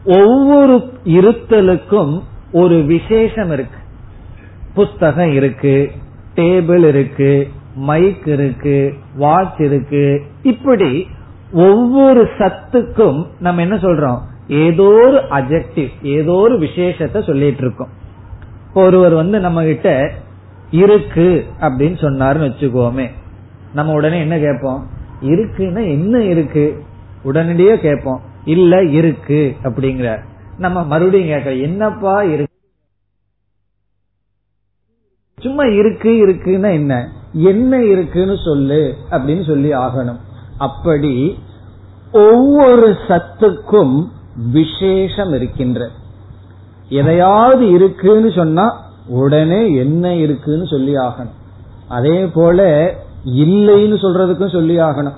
[SPEAKER 1] ஒவ்வொரு இருத்தலுக்கும் ஒரு விசேஷம் இருக்கு. புஸ்தகம் இருக்கு டேபிள் இருக்கு மைக் இருக்கு வாட்ச் இருக்கு. இப்படி ஒவ்வொரு சத்துக்கும் நம்ம என்ன சொல்றோம்? ஏதோ ஒரு அஜெக்டிவ் ஏதோ ஒரு விசேஷத்தை சொல்லிட்டு இருக்கோம். ஒருவர் வந்து நம்ம கிட்ட இருக்கு அப்படின்னு சொன்னாருன்னு வச்சுக்கோமே. நம்ம உடனே என்ன கேட்போம்? இருக்குன்னா என்ன இருக்கு? உடனடியே கேட்போம். இல்ல இருக்கு அப்படிங்கிற. நம்ம மறுபடியும் கேட்க என்னப்பா இருக்கு? சும்மா இருக்கு இருக்குன்னா என்ன? என்ன இருக்குன்னு சொல்லு அப்படின்னு சொல்லி ஆகணும். அப்படி ஒவ்வொரு சத்துக்கும் விசேஷம் இருக்கின்ற. எதையாவது இருக்குன்னு சொன்னா உடனே என்ன இருக்குன்னு சொல்லி ஆகணும். அதே போல இல்லைன்னு சொல்றதுக்கும் சொல்லி ஆகணும்.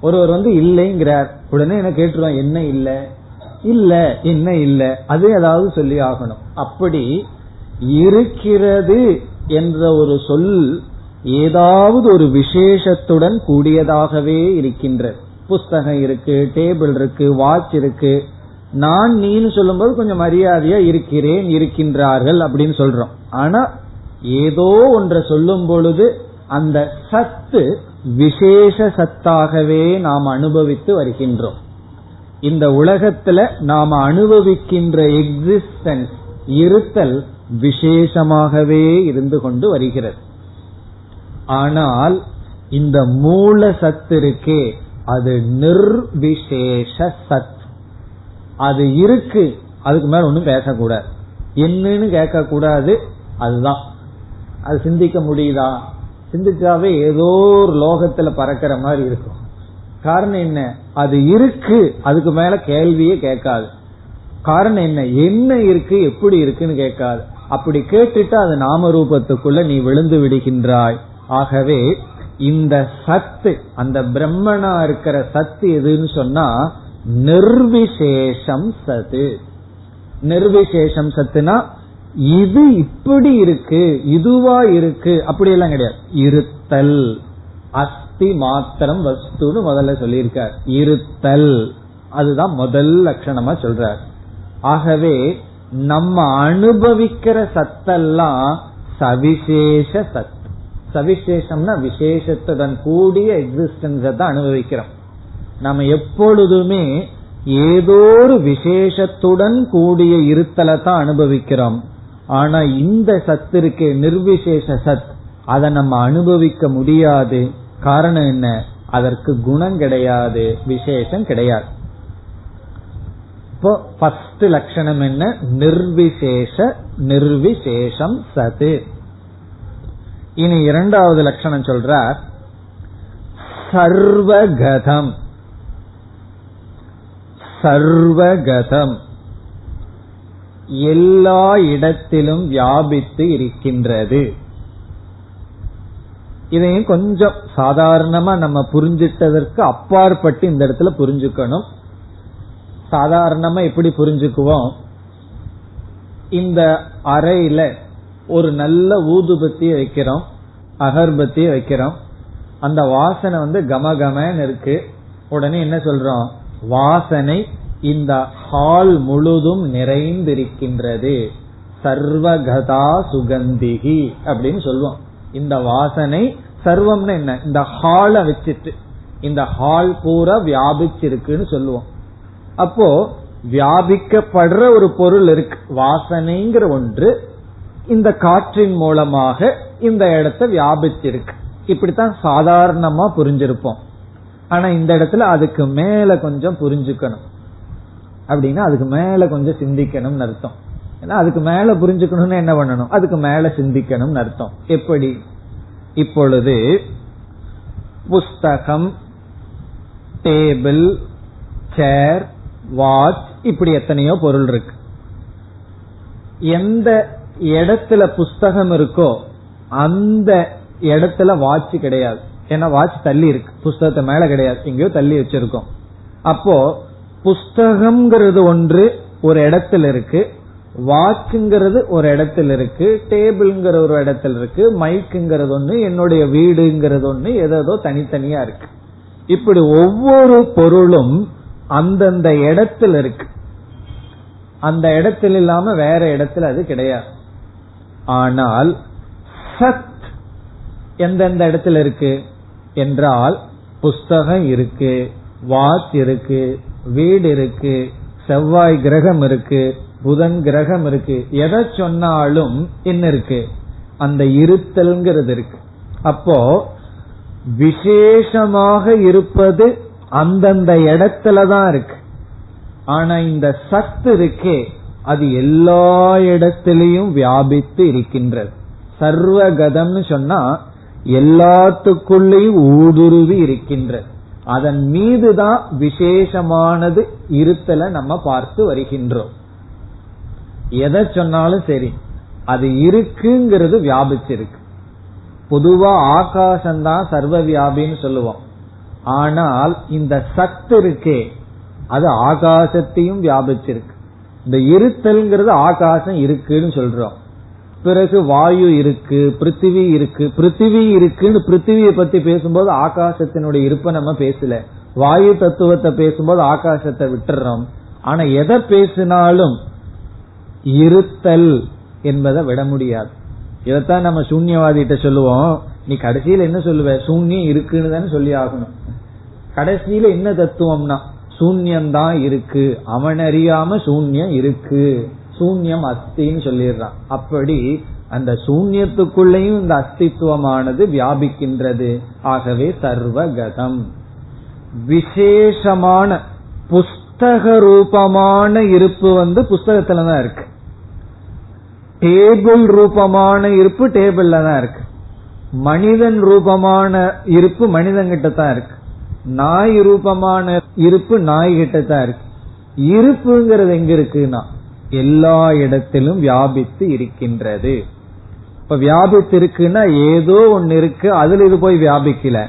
[SPEAKER 1] ஒருவர் வந்து இல்லைங்கிறார். உடனே என்ன கேட்டுருவான்? என்ன இல்ல? இல்ல என்ன இல்ல? அது ஏதாவது சொல்லி ஆகணும். அப்படி இருக்கிறது என்ற ஒரு சொல் ஏதாவது ஒரு விசேஷத்துடன் கூடியதாகவே இருக்கின்ற புஸ்தகம் இருக்கு டேபிள் இருக்கு வாட்ச் இருக்கு. நான் நீன்னு சொல்லும்போது கொஞ்சம் மரியாதையா இருக்கிறேன் இருக்கின்றார்கள் அப்படின்னு சொல்றோம். ஆனா ஏதோ ஒன்றை சொல்லும் பொழுது அந்த சத்து விசேஷ சத்தாகவே நாம் அனுபவித்து வருகின்றோம். இந்த உலகத்துல நாம அனுபவிக்கின்ற எக்ஸிஸ்டன்ஸ் இருத்தல் விசேஷமாகவே இருந்து கொண்டு வருகிறது. ஆனால் இந்த மூல சத்து இருக்கே அது நிர்விசேஷ சத். அது இருக்கு அதுக்கு மேல ஒன்னும் பேசக்கூடாது. என்னன்னு கேட்க கூடாது அதுதான். அது சிந்திக்க முடியுதா? சிந்திச்சாவே ஏதோ ஒரு லோகத்துல பறக்கிற மாதிரி இருக்கும். காரணம் என்ன? அது இருக்கு. அதுக்கு மேல கேள்வியே கேட்காது. காரணம் என்ன? என்ன இருக்கு? எப்படி இருக்குன்னு கேட்காது. அப்படி கேட்டுட்டு அது நாம ரூபத்துக்குள்ள நீ விழுந்து விடுகின்றாய். ஆகவே இந்த சத்து அந்த பிரம்மனா இருக்கிற சத்து எதுன்னு சொன்னா நிர்விசேஷம் சத்து. நிர்விசேஷம் சத்துனா இது இப்படி இருக்கு இதுவா இருக்கு அப்படி எல்லாம் கிடையாது. இருத்தல். அஸ்தி மாத்திரம் வஸ்துன்னு முதல்ல சொல்லியிருக்கார். இருத்தல். அதுதான் முதல் லட்சணமா சொல்றார். ஆகவே நம்ம அனுபவிக்கிற சத்தெல்லாம் சவிசேஷ சத். சவிசேஷம்னா விசேஷத்துடன் கூடிய எக்ஸிஸ்டன்ஸ் தான் அனுபவிக்கிறோம். நம்ம எப்பொழுதுமே ஏதோ ஒரு விசேஷத்துடன் கூடிய இருத்தலை தான் அனுபவிக்கிறோம். ஆனா இந்த சத்து இருக்கு நிர்விசேஷ சத். அதை நம்ம அனுபவிக்க முடியாது. காரணம் என்ன? அதற்கு குணம் கிடையாது. விசேஷம் கிடையாது. இப்போ ஃபர்ஸ்ட் லட்சணம் என்ன? நிர்விசேஷ நிர்விசேஷம் சது. இனி இரண்டாவது லட்சணம் சொல்றார். சர்வகதம். சர்வகதம். எல்லா இடத்திலும் வியாபித்து இருக்கின்றது. இதையும் கொஞ்சம் சாதாரணமா நம்ம புரிஞ்சிட்டதற்கு அப்பாற்பட்டு இந்த இடத்துல புரிஞ்சுக்கணும். சாதாரணமா எப்படி புரிஞ்சுக்குவோம்? இந்த அறையில ஒரு நல்ல ஊதுபத்தியை வைக்கிறோம் அகர்பத்தியை வைக்கிறோம். அந்த வாசனை வந்து கமகமன்னு இருக்கு. உடனே என்ன சொல்றோம்? வாசனை இந்த ஹால் முழுதும் நிறைந்திருக்கின்றது. சர்வகதா சுகந்திகி அப்படின்னு சொல்லுவோம். இந்த வாசனை சர்வம்னு என்ன? இந்த ஹால வச்சுட்டு இந்த ஹால் பூரா வியாபிச்சிருக்குன்னு சொல்லுவோம். அப்போ வியாபிக்கப்படுற ஒரு பொருள் இருக்கு. வாசனைங்கிற ஒன்று இந்த காற்றின் மூலமாக இந்த இடத்த வியாபிச்சிருக்கு. இப்படித்தான் சாதாரணமா புரிஞ்சிருப்போம். ஆனா இந்த இடத்துல அதுக்கு மேல கொஞ்சம் புரிஞ்சுக்கணும். அப்படின்னா அதுக்கு மேல கொஞ்சம் சிந்திக்கணும்னு அர்த்தம். ஏன்னா அதுக்கு மேல புரிஞ்சுக்கணும்னு என்ன பண்ணணும்? அதுக்கு மேல சிந்திக்கணும்னு அர்த்தம். எப்படி? இப்பொழுது புஸ்தகம் டேபிள் சேர் வாட்ச் இப்படி எத்தனையோ பொருள் இருக்கு. எந்த இடத்துல புஸ்தகம் இருக்கோ அந்த இடத்துல வாட்ச் கிடையாது. ஏன்னா வாட்ச் தள்ளி இருக்கு. புஸ்தகத்தை மேல கிடையாது. எங்கேயோ தள்ளி வச்சிருக்கோம். அப்போ புஸ்தகம்ங்கிறது ஒன்று ஒரு இடத்துல இருக்கு வாட்ச்ங்கிறது ஒரு இடத்துல இருக்கு டேபிள்ங்கிற ஒரு இடத்துல இருக்கு மைக்குங்கிறது ஒண்ணு என்னுடைய வீடுங்கிறது ஒண்ணு ஏதோ தனித்தனியா இருக்கு. இப்படி ஒவ்வொரு பொருளும் அந்தந்த இடத்துல இருக்கு. அந்த இடத்துல இல்லாம வேற இடத்துல அது கிடையாது. ஆனால் சத் எந்தெந்த இடத்துல இருக்கு? என்றால் புஸ்தகம் இருக்கு வாட்ச் இருக்கு வீடு இருக்கு செவ்வாய் கிரகம் இருக்கு புதன் கிரகம் இருக்கு எதை சொன்னாலும் என்ன இருக்கு? அந்த இருத்தல்ங்கிறது இருக்கு. அப்போ விசேஷமாக இருப்பது அந்தந்த இடத்துல தான் இருக்கு. ஆனா இந்த சத்து இருக்கே அது எல்லா இடத்திலையும் வியாபித்து இருக்கின்றது. சர்வகதம்னு சொன்னா எல்லாத்துக்குள்ளேயும் ஊடுருவி இருக்கின்றது. அதன் மீதுதான் விசேஷமானது இருத்தல நம்ம பார்த்து வருகின்றோம். எதை சொன்னாலும் சரி அது இருக்குங்கிறது வியாபிச்சிருக்கு. பொதுவா ஆகாசம்தான் சர்வ வியாபின்னு சொல்லுவோம். ஆனால் இந்த சத்து இருக்கே அது ஆகாசத்தையும் வியாபிச்சிருக்கு. இந்த இருத்தல்ங்கிறது ஆகாசம் இருக்குன்னு சொல்றோம். பிறகு வாயு இருக்கு பிருத்திவி இருக்கு. பிருத்திவி இருக்குன்னு பிருத்திவியை பத்தி பேசும்போது ஆகாசத்தினுடைய இருப்ப நம்ம பேசல. வாயு தத்துவத்தை பேசும்போது ஆகாசத்தை விட்டுறோம். ஆனா எதை பேசினாலும் இருத்தல் என்பதை விட முடியாது. இதைத்தான் நம்ம சூன்யவாதிகிட்ட சொல்லுவோம். நீ கடைசியில என்ன சொல்லுவ? சூன்யம் இருக்குன்னு தானே சொல்லி ஆகணும். கடைசியில என்ன தத்துவம்னா சூன்யம்தான் இருக்கு. அவன் அறியாம சூன்யம் இருக்கு. சூன்யம் அஸ்தின்னு சொல்லிடுறான். அப்படி அந்த சூன்யத்துக்குள்ளேயும் இந்த அஸ்தித்துவமானது வியாபிக்கின்றது. ஆகவே சர்வகதம். விசேஷமான புஸ்தக ரூபமான இருப்பு வந்து புஸ்தகத்துல தான் இருக்கு. டேபிள் ரூபமான இருப்பு டேபிள்ல தான் இருக்கு. மனிதன் ரூபமான இருப்பு மனிதன்கிட்ட தான் இருக்கு. நாய் ரூபமான இருப்பு நாய் கிட்ட தான் இருக்கு. இருப்புங்கிறது எங்க இருக்குன்னா எல்லா இடத்திலும் வியாபித்து இருக்கின்றது. இப்ப வியாபித்து இருக்குன்னா ஏதோ ஒன்னு இருக்கு அதுல இது போய் வியாபிக்கல.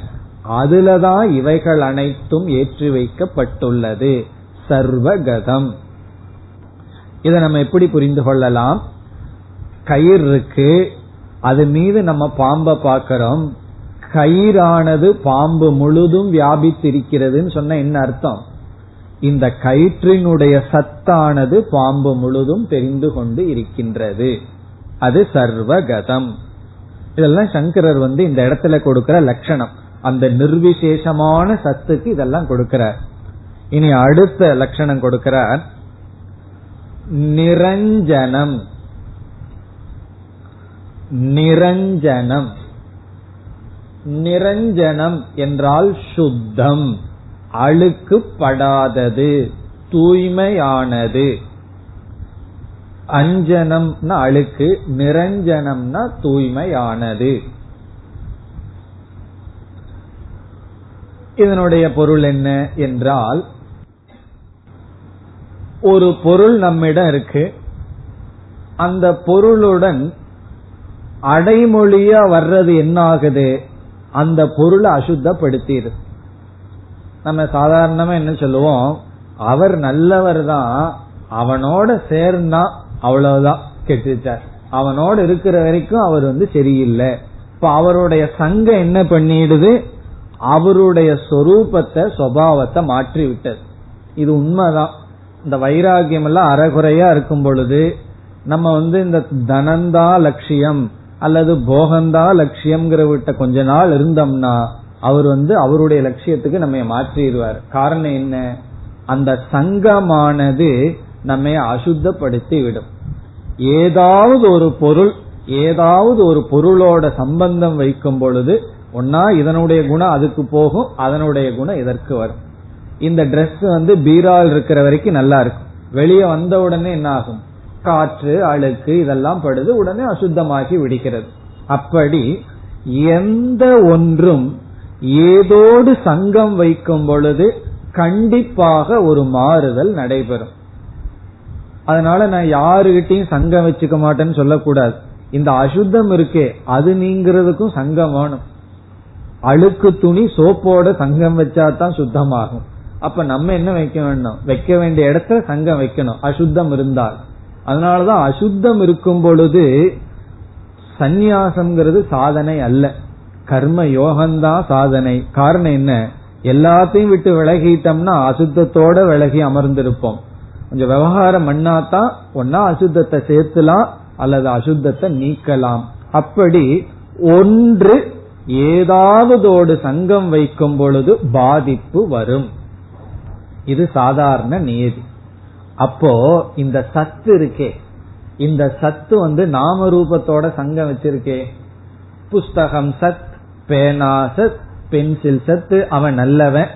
[SPEAKER 1] அதுலதான் இவைகள் அனைத்தும் ஏற்றி வைக்கப்பட்டுள்ளது. சர்வகதம். இதை நம்ம எப்படி புரிந்து கொள்ளலாம்? கயிறு இருக்கு அது மீது நம்ம பாம்பை பார்க்கிறோம். கயிறானது பாம்பு முழுதும் வியாபித்திருக்கிறதுன்னு சொன்ன என்ன அர்த்தம்? இந்த கயிற்றினுடைய சத்தானது பாம்பு முழுதும் தெரிந்து கொண்டு இருக்கின்றது. அது சர்வகதம். இதெல்லாம் சங்கரர் வந்து இந்த இடத்துல கொடுக்கிற லட்சணம். அந்த நிர்விசேஷமான சத்துக்கு இதெல்லாம் கொடுக்கிறார். இனி அடுத்த லட்சணம் கொடுக்கிறார். நிரஞ்சனம். நிரஞ்சனம். நிரஞ்சனம் என்றால் சுத்தம். அழுக்குப்படாதது தூய்மையானது. அஞ்சனம்னா அழுக்கு நிரஞ்சனம்னா தூய்மையானது. இதனுடைய பொருள் என்ன என்றால் ஒரு பொருள் நம்மிடம் இருக்கு. அந்த பொருளுடன் அடைமொழியா வர்றது என்ன ஆகுது அந்த பொருளை அசுத்தப்படுத்திடுது. நம்ம சாதாரணமா என்ன சொல்லுவோம்? அவர் நல்லவர் தான் அவனோட சேர்ந்தா அவ்வளவுதான் கெட்டுச்சார். அவனோட இருக்கிற வரைக்கும் அவர் வந்து சரியில்லை. இப்ப அவருடைய சங்கம் என்ன பண்ணிடுது? அவருடைய சொரூபத்தை சுவாவத்தை மாற்றி விட்டது இது உண்மைதான். இந்த வைராகியம் எல்லாம் அறகுறையா இருக்கும் பொழுது நம்ம வந்து இந்த தனந்தா லட்சியம் அல்லது போகந்தா லட்சியம்ங்கிற விட்ட கொஞ்ச நாள் இருந்தோம்னா அவர் வந்து அவருடைய லட்சியத்துக்கு நம்ம மாற்றிடுவார். காரணம் என்ன? அந்த சங்கமானது நம்ம அசுத்தப்படுத்தி விடும் ஏதாவது ஒரு பொருள் ஏதாவது ஒரு பொருளோட சம்பந்தம் வைக்கும் பொழுது ஒன்னா இதனுடைய குணம் அதுக்கு போகும் அதனுடைய குணம் இதற்கு வரும். இந்த டிரெஸ் வந்து பீரால் இருக்கிற வரைக்கும் நல்லா இருக்கும். வெளியே வந்த உடனே என்ன ஆகும்? காற்று அழுக்கு இதெல்லாம் படுது உடனே அசுத்தமாகி விடுகிறது. அப்படி எந்த ஒன்றும் ஏதோடு சங்கம் வைக்கும் பொழுது கண்டிப்பாக ஒரு மாறுதல் நடைபெறும். அதனால நான் யாருகிட்டையும் சங்கம் வச்சுக்க மாட்டேன்னு சொல்லக்கூடாது. இந்த அசுத்தம் இருக்கே அது நீங்கிறதுக்கும் சங்கம் வேணும். அழுக்கு துணி சோப்போட சங்கம் வச்சா தான் சுத்தமாகும். அப்ப நம்ம என்ன வைக்க வேண்டும் வைக்க வேண்டிய இடத்துல சங்கம் வைக்கணும். அசுத்தம் இருந்தால். அதனாலதான் அசுத்தம் இருக்கும் பொழுது சந்நியாசம்ங்கிறது சாதனை அல்ல. கர்ம யோகம்தான் சாதனை. காரணம் என்ன? எல்லாத்தையும் விட்டு விலகிட்டோம்னா அசுத்தத்தோட விலகி அமர்ந்திருப்போம். கொஞ்சம் விவகாரம் பண்ணாதான் ஒன்னா அசுத்தத்தை சேர்த்துலாம் அல்லது அசுத்தத்தை நீக்கலாம். அப்படி ஒன்று ஏதாவதோடு சங்கம் வைக்கும் பொழுது பாதிப்பு வரும். இது சாதாரண நியதி அப்போ இந்த சத்து இருக்கே. இந்த சத்து வந்து நாம ரூபத்தோட சங்கம் வச்சிருக்கே. புஸ்தகம் சத் பேனா சத் பென்சில் சத்து அவன் நல்லவன்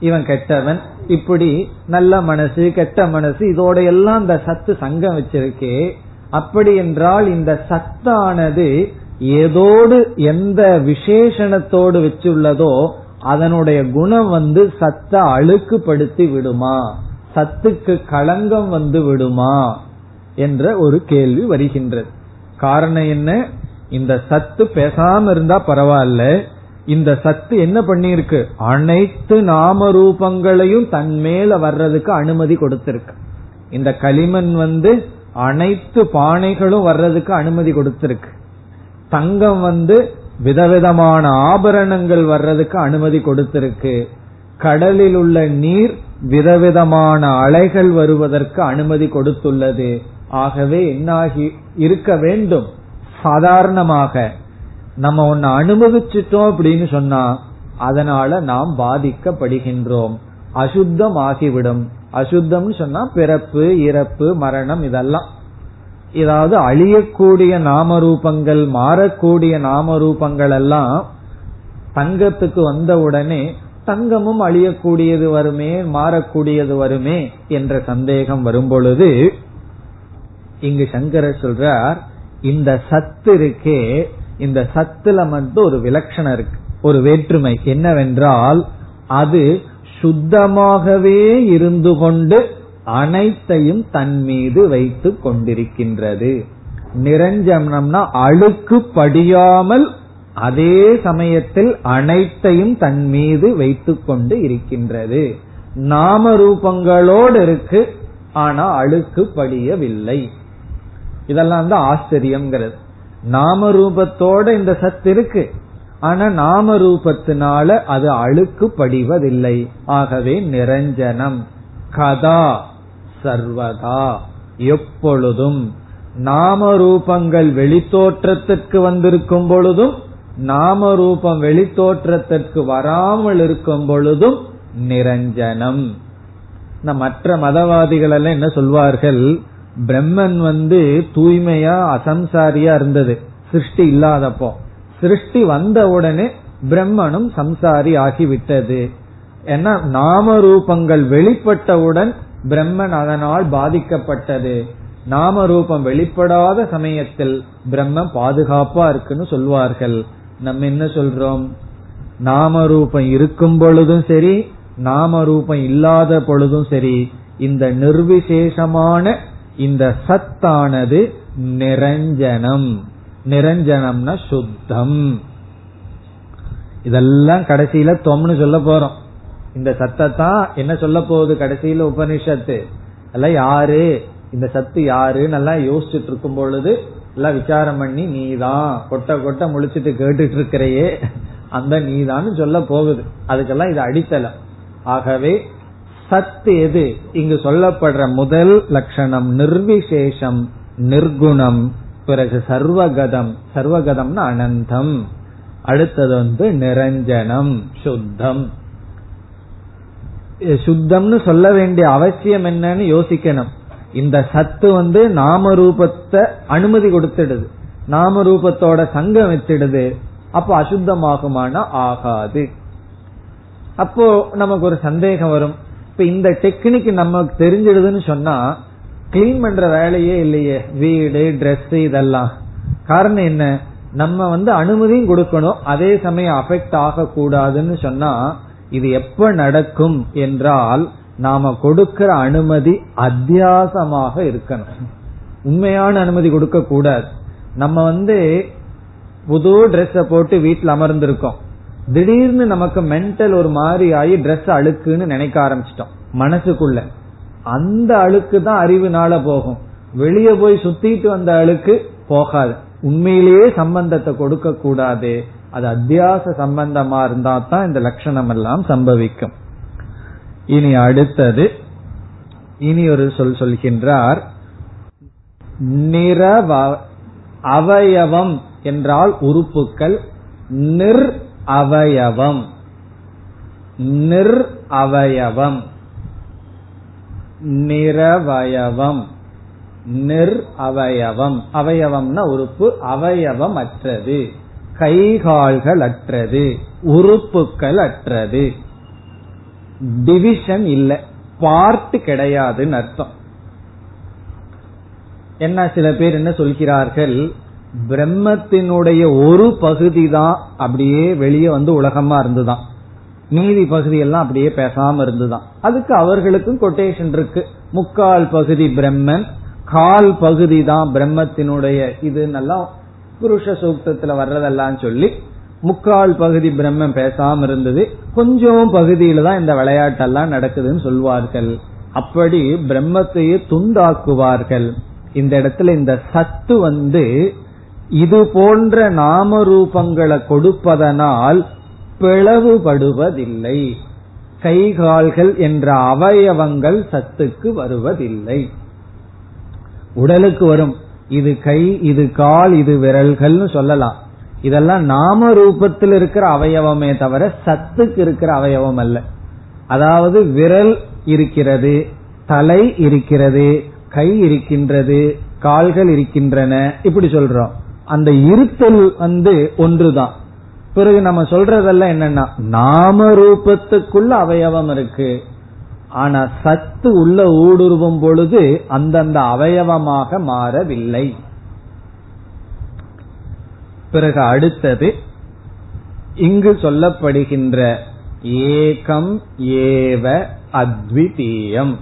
[SPEAKER 1] இவன் கெட்டவன். இப்படி நல்ல மனசு கெட்ட மனசு இதோட எல்லாம் இந்த சத்து சங்கம் வச்சிருக்கே. அப்படி என்றால் இந்த சத்தானது ஏதோடு எந்த விசேஷணத்தோடு வச்சுள்ளதோ அதனுடைய குணம் வந்து சத்த அழுக்குப்படுத்தி விடுமா? சத்துக்கு களங்கம் வந்து விடுமா? என்ற ஒரு கேள்வி வருகின்றது. காரணம் என்ன? இந்த சத்து பேசாம இருந்தா பரவாயில்ல. இந்த சத்து என்ன பண்ணிருக்கு அனைத்து நாம ரூபங்களையும் தன் மேல வர்றதுக்கு அனுமதி கொடுத்திருக்கு. இந்த களிமண் வந்து அனைத்து பானைகளும் வர்றதுக்கு அனுமதி கொடுத்திருக்கு. தங்கம் வந்து விதவிதமான ஆபரணங்கள் வர்றதுக்கு அனுமதி கொடுத்திருக்கு. கடலில் உள்ள நீர் விதவிதமான அலைகள் வருவதற்கு அனுமதி கொடுத்துள்ளது. ஆகவே என்னாகி இருக்க வேண்டும். சாதாரணமாக நம்ம ஒன்னு அனுபவிச்சிட்டோம் அப்படின்னு சொன்னா அதனால நாம் பாதிக்கப்படுகின்றோம். அசுத்தம் ஆகிவிடும் அசுத்தம்னு சொன்னா பிறப்பு இறப்பு மரணம் இதெல்லாம். ஏதாவது அழியக்கூடிய நாம ரூபங்கள் மாறக்கூடிய நாம ரூபங்கள் எல்லாம் தங்கத்துக்கு வந்த உடனே தங்கமும் அழியக்கூடியது வருமே மாறக்கூடியது வருமே என்ற சந்தேகம் வரும் பொழுது இங்கு சங்கரர் சொல்றார் இந்த சத்து இருக்கே இந்த சத்துல மட்டும் ஒரு விலட்சணம் இருக்கு. ஒரு வேற்றுமை என்னவென்றால் அது சுத்தமாகவே இருந்து கொண்டு அனைத்தையும் தன் மீது வைத்து கொண்டிருக்கின்றது. நிரஞ்சனம்னா அழுக்கு படியாமல் அதே சமயத்தில் அனைத்தையும் தன் மீது வைத்து கொண்டு இருக்கின்றது. நாம ரூபங்களோடு இருக்கு ஆனா அழுக்கு படியவில்லை. இதெல்லாம் தான் ஆச்சரியம்ங்கிறது. நாம ரூபத்தோட இந்த சத்து இருக்கு. ஆனா நாம ரூபத்தினால அது அழுக்கு படிவதில்லை ஆகவே நிரஞ்சனம். கதா சர்வதா எப்பொழுதும். நாம ரூபங்கள் வெளித்தோற்றத்திற்கு வந்திருக்கும் பொழுதும் நாம ரூபம் வெளித்தோற்றத்திற்கு வராமல் இருக்கும் பொழுதும் நிரஞ்சனம். மற்ற மதவாதிகள் எல்லாம் என்ன சொல்வார்கள்? பிரம்மன் வந்து தூய்மையா அசம்சாரியா இருந்தது. சிருஷ்டி இல்லாதப்போ. சிருஷ்டி வந்த உடனே பிரம்மனும் சம்சாரி ஆகிவிட்டது. ஏன்னா நாம ரூபங்கள் வெளிப்பட்டவுடன் பிரம்மன் அதனால் பாதிக்கப்பட்டது. நாம ரூபம் வெளிப்படாத சமயத்தில் பிரம்ம பாதுகாப்பா இருக்குன்னு சொல்வார்கள். நம்ம என்ன சொல்றோம்? நாம ரூபம் இருக்கும் பொழுதும் சரி நாம ரூபம் இல்லாத பொழுதும் சரி இந்த நிர்விசேஷமான இந்த சத்தானது நிரஞ்சனம். நிரஞ்சனம்னா சுத்தம். இதெல்லாம் கடைசியில தொம்னு சொல்ல போறோம். இந்த சத்தத்தான் என்ன சொல்ல போகுது கடைசியில உபனிஷத்து? எல்லாம் யாரு? இந்த சத்து யாருன்னு எல்லாம் யோசிச்சுட்டு இருக்கும் பொழுது எல்லாம் விசாரம் பண்ணி நீதான். கொட்ட கொட்ட முழிச்சிட்டு கேட்டுட்டு இருக்கிறையே. அந்த நீதான்னு சொல்ல போகுது. அதுக்கெல்லாம் இது அடித்தளம். ஆகவே சத்து எது? இங்கு சொல்லப்படுற முதல் லட்சணம் நிர்விசேஷம் நிர்குணம் பிறகு சர்வகதம். சர்வகதம்னா அனந்தம். அடுத்தது வந்து நிரஞ்சனம் சுத்தம். சுத்தம்னு சொல்ல வேண்டிய அவசியம் என்னன்னு யோசிக்கணும். இந்த சத்து வந்து நாம ரூபத்தை அனுமதி கொடுத்துடுது. நாம ரூபத்தோட சங்கம் வச்சிடுது. அப்போ அசுத்தமாகுமான ஆகாது. அப்போ நமக்கு ஒரு சந்தேகம் வரும். இப்ப இந்த டெக்னிக் நமக்கு தெரிஞ்சிடுதுன்னு சொன்னா கிளீன் பண்ற வேலையே இல்லையே. வீடு டிரெஸ் இதெல்லாம். காரணம் என்ன? நம்ம வந்து அனுமதியும் கொடுக்கணும். அதே சமயம் அஃபெக்ட் ஆக கூடாதுன்னு சொன்னா இது எப்ப நடக்கும் என்றால் நாம கொடுக்கிற அனுமதி அத்தியாசமாக இருக்கணும். உண்மையான அனுமதி கொடுக்க கூடாது நம்ம வந்து புது ட்ரெஸ்ஸ போட்டு வீட்டில் அமர்ந்திருக்கோம். திடீர்னு நமக்கு மென்டல் ஒரு மாதிரி ஆகி ட்ரெஸ் அழுக்குன்னு நினைக்க ஆரம்பிச்சிட்டோம். மனசுக்குள்ள. அந்த அழுக்கு தான் அறிவுனால போகும். வெளியே போய் சுத்திட்டு வந்த அழுக்கு போகாது. உண்மையிலேயே சம்பந்தத்தை கொடுக்க கூடாது. அது அத்தியாச சம்பந்தமா இருந்தா தான் இந்த லட்சணம் எல்லாம் சம்பவிக்கும். இனி அடுத்தது இனி ஒரு சொல் சொல்கின்றார். நிறவ அவயவம் என்றால் உறுப்புக்கள் நிர் அவயவம். நிர் அவயவம் நிறவயவம் நிர் அவயவம் அவயவம்னா உறுப்பு அவயவம் அற்றது கைகால்கள் அற்றது உறுப்புகள் அற்றது டிவிஷன் இல்லை. பார்ட் கிடையாதுன்னு அர்த்தம். என்ன சில பேர் என்ன சொல்கிறார்கள்? பிரம்மத்தினுடைய ஒரு பகுதி தான் அப்படியே வெளியே வந்து உலகமா இருந்துதான். மீதி பகுதி எல்லாம் அப்படியே பேசாம இருந்துதான். அதுக்கு அவர்களுக்கும் கொட்டேஷன் இருக்கு. முக்கால் பகுதி பிரம்மன் கால் பகுதி தான் பிரம்மத்தினுடைய இது நல்லா புருஷ சூக்தத்துல வர்றதெல்லாம் சொல்லி முக்கால் பகுதி பிரம்மம் பேசாம இருந்தது. கொஞ்சம் பகுதியில தான் இந்த விளையாட்டெல்லாம் நடக்குதுன்னு சொல்வார்கள். அப்படி பிரம்மத்தையே துண்டாக்குவார்கள். இந்த இடத்துல இந்த சத்து வந்து இது போன்ற நாம ரூபங்களை கொடுப்பதனால் பிளவுபடுவதில்லை. கை கால்கள் என்ற அவயவங்கள் சத்துக்கு வருவதில்லை. உடலுக்கு வரும். இது கை இது கால் இது விரல்கள்னு சொல்லலாம். இதெல்லாம் நாம ரூபத்தில் இருக்கிற அவயவமே தவிர சத்துக்கு இருக்கிற அவயவம் அல்ல. அதாவது விரல் இருக்கிறது தலை இருக்கிறது கை இருக்கின்றது கால்கள் இருக்கின்றன இப்படி சொல்றோம். அந்த இருத்தல் வந்து ஒன்றுதான். பிறகு நம்ம சொல்றதெல்லாம் என்னன்னா நாம ரூபத்துக்குள்ள அவயவம் இருக்கு. ஆனா சத்து உள்ள ஊடுருவும் பொழுது அந்தந்த அவயவமாக மாறவில்லை. பிறகு அடுத்தது இங்கு சொல்லப்படுகின்ற ஏகம் ஏவ அத்விதீயம்.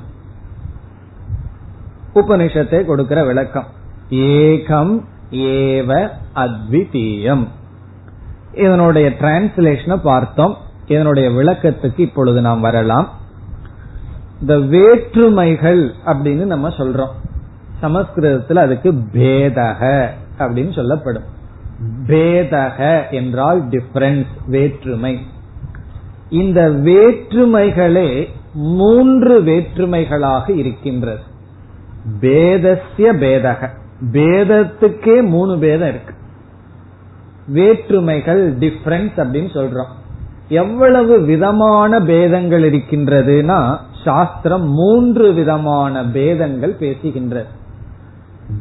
[SPEAKER 1] உபனிஷத்தை கொடுக்கிற விளக்கம். ஏகம் ஏவ அத்விதீயம். இதனுடைய டிரான்ஸ்லேஷனை பார்த்தோம். இதனுடைய விளக்கத்துக்கு இப்பொழுது நாம் வரலாம். இந்த வேற்றுமைகள் அப்படின்னு நம்ம சொல்றோம். சமஸ்கிருதத்தில் அதுக்கு பேதக அப்படின்னு சொல்லப்படும். பேதக என்றால் டிஃபரன்ஸ் வேற்றுமை. இந்த வேற்றுமைகளே மூன்று வேற்றுமைகளாக இருக்கின்றது. பேதசிய பேதக. பேதத்துக்கே மூணு பேதம் இருக்கு. வேற்றுமைகள் டிஃபரன்ஸ் அப்படின்னு சொல்றோம். எவ்வளவு விதமான பேதங்கள் இருக்கின்றதுன்னா சாஸ்திரம் மூன்று விதமான பேதங்கள் பேசுகின்றது.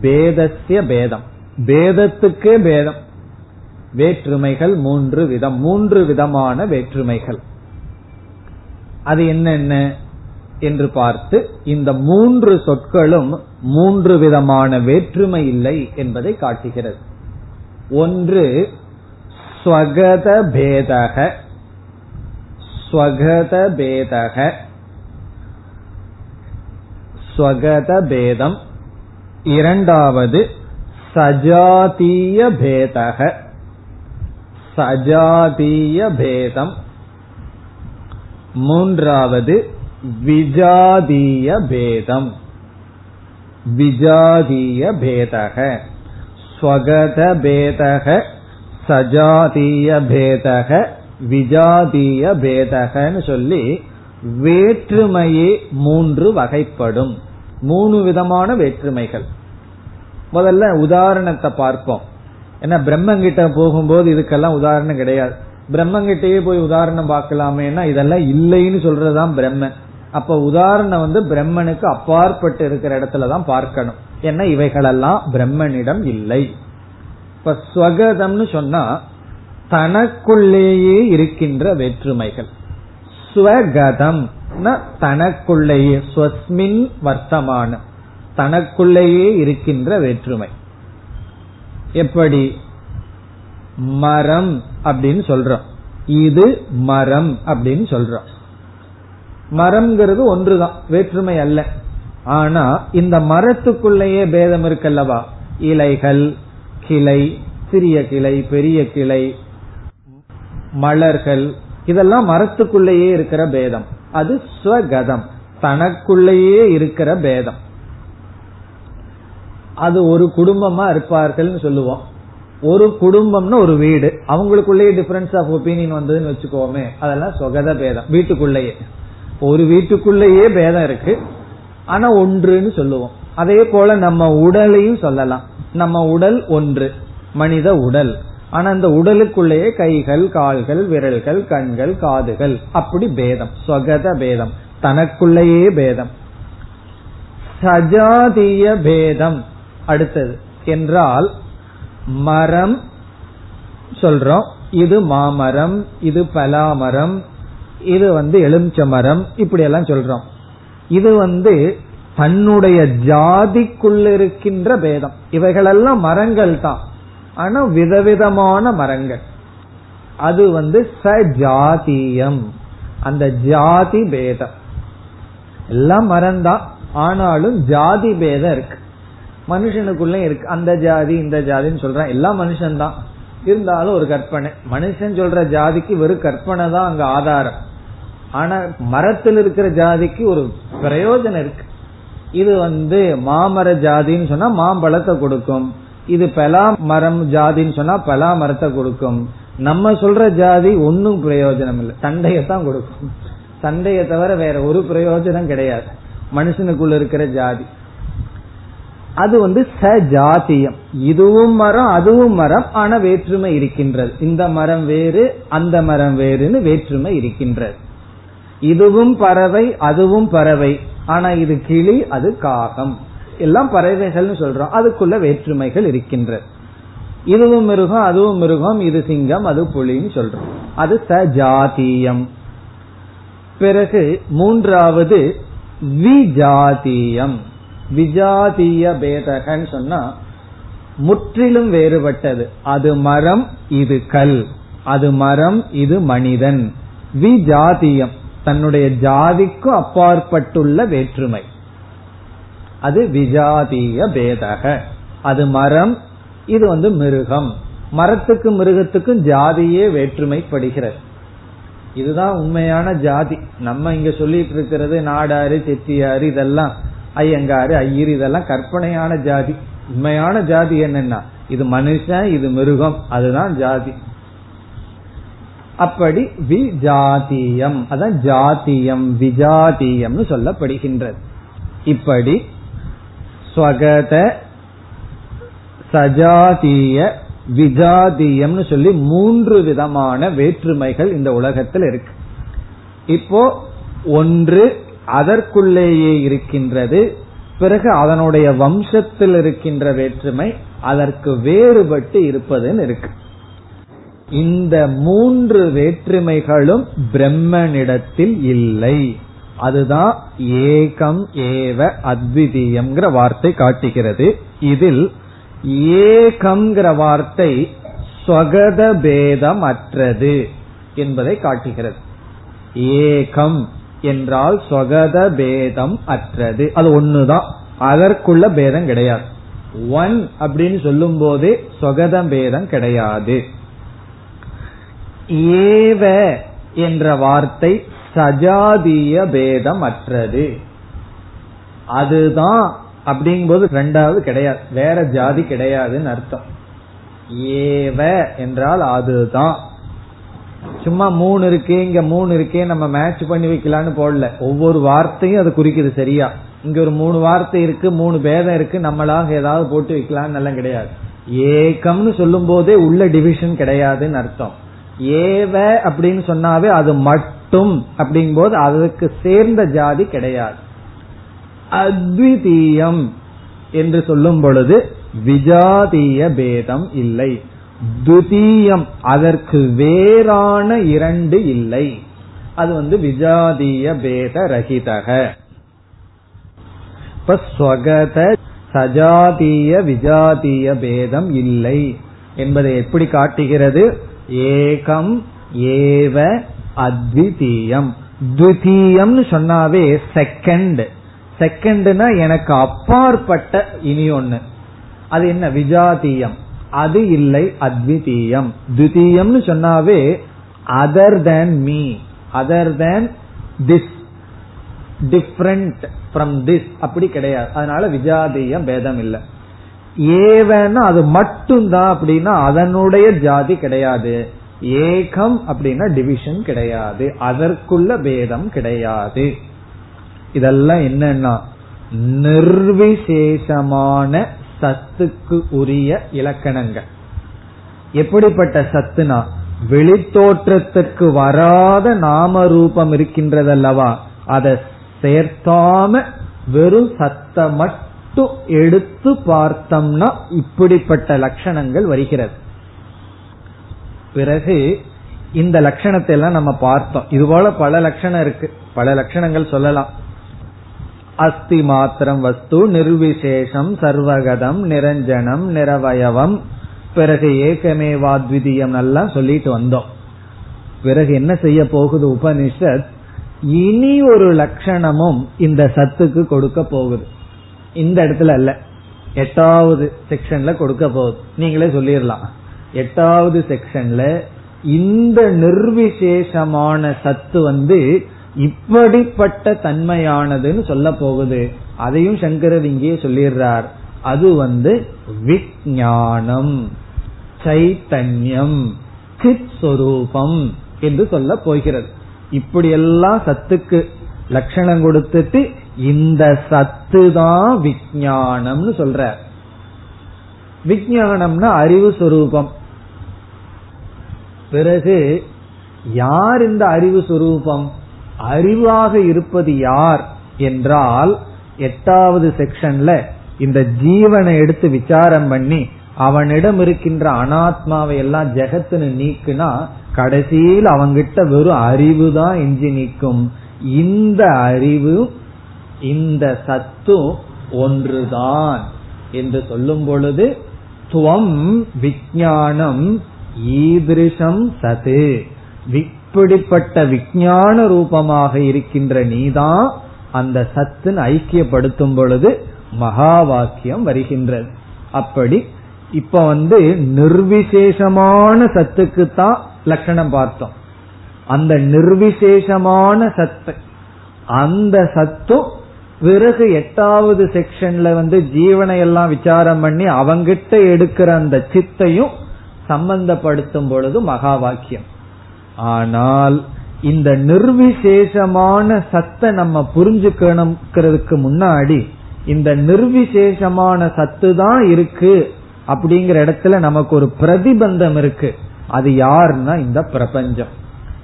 [SPEAKER 1] பேதசிய பேதம். பேதத்துக்கே பேதம். வேற்றுமைகள் மூன்று விதம். மூன்று விதமான வேற்றுமைகள். அது என்னென்ன? என்று பார்த்து இந்த மூன்று சொற்களும் மூன்று விதமான வேற்றுமை இல்லை என்பதை காட்டுகிறது. ஒன்று ஸ்வகத பேதக. ஸ்வகத பேதக. ஸ்வகத பேதம். இரண்டாவது சஜாதீய பேதக. சஜாதீய பேதம். மூன்றாவது விஜாதீய பேதம். விஜாதீய பேதக. ஸ்வகத பேதக சஜாதீய பேதக விஜாதீய பேதகன்னு சொல்லி வேற்றுமையே மூன்று வகைப்படும். மூணு விதமான வேற்றுமைகள். முதல்ல உதாரணத்தை பார்ப்போம். ஏன்னா பிரம்மங்கிட்ட போகும்போது இதுக்கெல்லாம் உதாரணம் கிடையாது. பிரம்மங்கிட்டயே போய் உதாரணம் பார்க்கலாமேனா இதெல்லாம் இல்லைன்னு சொல்றதுதான் பிரம்மன். அப்ப உதாரணம் வந்து பிரம்மனுக்கு அப்பாற்பட்டு இருக்கிற இடத்துலதான் பார்க்கணும். ஏன்னா இவைகளெல்லாம் பிரம்மனிடம் இல்லை. இப்ப ஸ்வகதம்னு சொன்னா தனக்குள்ளேயே இருக்கின்ற வேற்றுமைகள். ஸ்வகதம் தனக்குள்ளேயே ஸ்வஸ்மின் வர்த்தமானம் தனக்குள்ளேயே இருக்கின்ற வேற்றுமை. எப்படி? மரம் அப்படின்னு சொல்றோம். இது மரம் அப்படின்னு சொல்றோம். மரம்ங்கிறது ஒன்றுதான் வேற்றுமை அல்ல. ஆனா இந்த மரத்துக்குள்ளேயே பேதம் இருக்கல்லவா? இலைகள் கிளை சிறிய கிளை பெரிய கிளை மலர்கள் இதெல்லாம் மரத்துக்குள்ளேயே இருக்கிற பேதம். அது ஸ்வகதம் தனக்குள்ளேயே இருக்கிற பேதம். அது ஒரு குடும்பமா இருப்பார்கள்னு சொல்லுவோம். ஒரு குடும்பம்னு ஒரு வீடு அவங்களுக்குள்ளேயே டிஃபரன்ஸ் ஆஃப் ஒப்பீனியன் வந்ததுன்னு வச்சுக்கோமே அதெல்லாம் சொகத பேதம் வீட்டுக்குள்ளேயே. ஒரு வீட்டுக்குள்ளேயே பேதம் இருக்கு. ஆனா ஒன்றுன்னு சொல்லுவோம். அதே போல நம்ம உடலையும் சொல்லலாம். நம்ம உடல் ஒன்று மனித உடல். ஆனா அந்த உடலுக்குள்ளேயே கைகள் கால்கள் விரல்கள் கண்கள் காதுகள். அப்படி பேதம். சொகத பேதம். தனக்குள்ளேயே பேதம். சஜாதிய பேதம். அடுத்தது என்றால் மரம் சொல்றோம். இது மாமரம் இது பலாமரம் இது வந்து எலுமிச்ச மரம் இப்படி எல்லாம் சொல்றோம். இது வந்து தன்னுடைய ஜாதிக்குள்ள இருக்கின்ற பேதம். இவைகளெல்லாம் மரங்கள் தான். ஆனா விதவிதமான மரங்கள். அது வந்து சஜாதியம். அந்த ஜாதி பேதம். எல்லாம் மரம் தான் ஆனாலும் ஜாதி பேதம் இருக்கு. மனுஷனுக்குள்ள இருக்கு. அந்த ஜாதி இந்த ஜாதின்னு சொல்றான். எல்லாம் மனுஷன்தான். இருந்தாலும் ஒரு கற்பனை. மனுஷன் சொல்ற ஜாதிக்கு வெறும் கற்பனை தான் அங்க ஆதாரம். ஆனா மரத்தில் இருக்கிற ஜாதிக்கு ஒரு பிரயோஜனம் இருக்கு. இது வந்து மாமர ஜாதின்னு சொன்னா மாம்பழத்தை கொடுக்கும். இது பலா மரம் ஜாதின்னு சொன்னா பலா மரத்தை கொடுக்கும். நம்ம சொல்ற ஜாதி ஒன்னும் பிரயோஜனம் இல்லை. சண்டையத்தான் கொடுக்கும். சண்டையை தவிர வேற ஒரு பிரயோஜனம் கிடையாது. மனுஷனுக்குள்ள இருக்கிற ஜாதி. அது வந்து சஜாத்தியம் இதுவும் மரம் அதுவும் மரம் ஆனா வேற்றுமை இருக்கின்றது. இந்த மரம் வேறு அந்த மரம் வேறுன்னு வேற்றுமை இருக்கின்றது. இதுவும் பறவை அதுவும் பறவை. ஆனா இது கிளி அது காகம். எல்லாம் பறவைகள்னு சொல்றோம். அதுக்குள்ள வேற்றுமைகள் இருக்கின்றது. இதுவும் மிருகம் அதுவும் மிருகம் இது சிங்கம் அது புலின்னு சொல்றோம். அது சஜாத்தியம் பிறகு மூன்றாவது விஜாதியம். விஜாதிய பேதகன்னு சொன்னா முற்றிலும் வேறுபட்டது. அது மரம் இது கல். அது மரம் இது மனிதன். விஜாதியம் தன்னுடைய ஜாதிக்கும் அப்பாற்பட்டுள்ள வேற்றுமை. அது விஜாதிய பேதக. அது மரம் இது வந்து மிருகம். மரத்துக்கும் மிருகத்துக்கும் ஜாதியே வேற்றுமைப்படுகிறது. இதுதான் உண்மையான ஜாதி. நம்ம இங்க சொல்லிட்டு இருக்கிறது நாடாறு செட்டியாரு இதெல்லாம் ஐயங்காரு ஐயர் இதெல்லாம் கற்பனையான ஜாதி. உண்மையான ஜாதி என்னன்னா இது மனுஷன் இது மிருகம் அதுதான் ஜாதி. அப்படி விஜாதியம் அதான் ஜாதியம் விஜாதியம்னு சொல்லப்படுகின்றது. இப்படி ஸ்வகத சஜாதிய விஜாதியம்னு சொல்லி மூன்று விதமான வேற்றுமைகள் இந்த உலகத்தில் இருக்கு. இப்போ ஒன்று அதற்குள்ளேயே இருக்கின்றது. பிறகு அதனுடைய வம்சத்தில் இருக்கின்ற வேற்றுமை அதற்கு வேறுபட்டு இருப்பதுன்னு இருக்கு. இந்த மூன்று வேற்றுமைகளும் பிரம்மனிடத்தில் இல்லை. அதுதான் ஏகம் ஏவ அத்விதீயம்ங்கிற வார்த்தை காட்டுகிறது. இதில் ஏகம்ங்கிற வார்த்தை ஸ்வகத பேதம் அற்றது என்பதை காட்டுகிறது. ஏகம் என்றால் சொகத பேதம் அற்றது. அது ஒண்ணுதான். அதற்குள்ள பேதம் கிடையாது. ஒன் அப்படின்னு சொல்லும் போதே சொகத பேதம் கிடையாது. ஏவ என்ற வார்த்தை சஜாதிய பேதம் அற்றது. அதுதான் அப்படிங்கும்போது ரெண்டாவது கிடையாது. வேற ஜாதி கிடையாதுன்னு அர்த்தம். ஏவ என்றால் அதுதான். சும்மா மூணு இருக்கே இங்க மூணு இருக்கே நம்ம மேட்ச் பண்ணி வைக்கலான்னு போடல. ஒவ்வொரு வார்த்தையும் அது குறிக்குது சரியா. இங்க ஒரு மூணு வார்த்தை இருக்கு மூணு பேதம் இருக்கு நம்மளாக ஏதாவது போட்டு வைக்கலாம்னு எல்லாம் கிடையாது. ஏகம்னு சொல்லும் போதே உள்ள டிவிஷன் கிடையாதுன்னு அர்த்தம். ஏவ அப்படின்னு சொன்னாவே அது மட்டும் அப்படிங்கும் போது அதுக்கு சேர்ந்த ஜாதி கிடையாது. அத்விதீயம் என்று சொல்லும் பொழுது விஜாதீய பேதம் இல்லை. துதீயம். அதற்கு வேறான இரண்டு இல்லை. அது வந்து விஜாதீய பேத ரகிதக இப்ப ஸ்வகத சஜாதீய விஜாதீய பேதம் இல்லை என்பதை எப்படி காட்டுகிறது? ஏகம் ஏவ அத்விதீயம். துதீயம்னு சொன்னாவே செகண்ட் செகண்ட்னா எனக்கு அப்பாற்பட்ட இனி ஒன்னு அது என்ன? விஜாதீயம். அது இல்லை அத்விதீயம். துதீயம்னு சொன்னாவே other than me other than this different from this அப்படி கிடையாது. அதனால விஜாதீயம் பேதம் இல்லை. ஏவன்னா அது மட்டும்தான் அப்படின்னா அதனுடைய ஜாதி கிடையாது. ஏகம் அப்படின்னா டிவிஷன் கிடையாது. அதற்குள்ள பேதம் கிடையாது. இதெல்லாம் என்னன்னா நிர்விசேஷமான சத்துக்கு உரிய இலக்கணங்கள் எப்படிப்பட்ட சத்துனா வெளித்தோற்றத்துக்கு வராத நாம ரூபம் இருக்கின்றதல்லவா அதை சேர்த்தாம வெறும் சத்த மட்டும் எடுத்து பார்த்தோம்னா இப்படிப்பட்ட லட்சணங்கள் வருகிறது. பிறகு இந்த லட்சணத்தை எல்லாம் நம்ம பார்த்தோம். இது போல பல லட்சணம் இருக்கு. பல லட்சணங்கள் சொல்லலாம். அஸ்தி மாத்திரம் வஸ்து நிர்விசேஷம் சர்வகதம் நிரஞ்சனம் நிரவயவம். பிறகு ஏகமேவாத்விதீயம் எல்லாம் சொல்லிட்டு வந்தோம். பிறகு என்ன செய்ய போகுது உபனிஷத்? இனி ஒரு லட்சணமும் இந்த சத்துக்கு கொடுக்க போகுது. இந்த இடத்துல அல்ல. எட்டாவது செக்ஷன்ல கொடுக்க போகுது. நீங்களே சொல்லிடலாம். எட்டாவது செக்ஷன்ல இந்த நிர்விசேஷமான சத்து வந்து இப்படிப்பட்ட தன்மையானதுன்னு சொல்ல போகுது. அதையும் சங்கரர் இங்கே சொல்லிடுறார். அது வந்து விஜயானம் சைத்தன்யம் சித் சொரூபம் என்று சொல்ல போகிறது. இப்படியெல்லாம் சத்துக்கு லட்சணம் கொடுத்துட்டு இந்த சத்து தான் விஜயானம்னு சொல்ற விஜயானம்னா அறிவு சுரூபம். பிறகு யார் இந்த அறிவு சுரூபம்? அறிவாக இருப்பது யார் என்றால் எட்டாவது செக்ஷன்ல இந்த ஜீவனை எடுத்து விசாரம் பண்ணி அவனிடம் இருக்கின்ற அனாத்மாவை எல்லாம் ஜெகத்துன்னு நீக்குனா கடைசியில் அவங்கிட்ட வெறும் அறிவு தான் எஞ்சி நீக்கும். இந்த அறிவு இந்த சத்தும் ஒன்றுதான் என்று சொல்லும் பொழுது துவம் விஜயானம் ஈதிருஷம் சது. இப்படிப்பட்ட விஞ்ஞான ரூபமாக இருக்கின்ற நீதான் அந்த சத்துன்னு ஐக்கியப்படுத்தும் பொழுது மகா வாக்கியம் வருகின்றது. அப்படி இப்ப வந்து நிர்விசேஷமான சத்துக்கு தான் லட்சணம் பார்த்தோம். அந்த நிர்விசேஷமான சத்து அந்த சத்தும் பிறகு எட்டாவது செக்ஷன்ல வந்து ஜீவனை எல்லாம் விசாரம் பண்ணி அவங்கிட்ட எடுக்கிற அந்த சித்தையும் சம்பந்தப்படுத்தும் பொழுது மகா வாக்கியம் ஆனால் இந்த நிர்விசேஷமான சத்தை நம்ம புரிஞ்சுக்கணுங்கிறதுக்கு முன்னாடி இந்த நிர்விசேஷமான சத்து தான் இருக்கு அப்படிங்கிற இடத்துல நமக்கு ஒரு பிரதிபந்தம் இருக்கு. அது யாருன்னா இந்த பிரபஞ்சம்.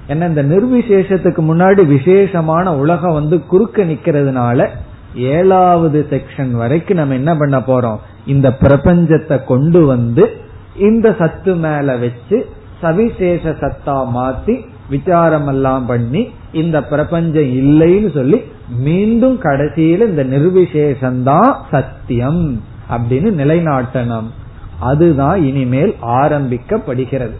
[SPEAKER 1] ஏன்னா இந்த நிர்விசேஷத்துக்கு முன்னாடி விசேஷமான உலகம் வந்து குறுக்க நிக்கிறதுனால ஏழாவது செக்ஷன் வரைக்கும் நம்ம என்ன பண்ண போறோம்? இந்த பிரபஞ்சத்தை கொண்டு வந்து இந்த சத்து மேல வச்சு சவிசேஷ சத்தா மாத்தி விசாரம் எல்லாம் பண்ணி இந்த பிரபஞ்சம் இல்லைன்னு சொல்லி மீண்டும் கடைசியில இந்த நிர்விசேஷந்தான் சத்தியம் அப்படின்னு நிலைநாட்டணும். அதுதான் இனிமேல் ஆரம்பிக்கப்படுகிறது.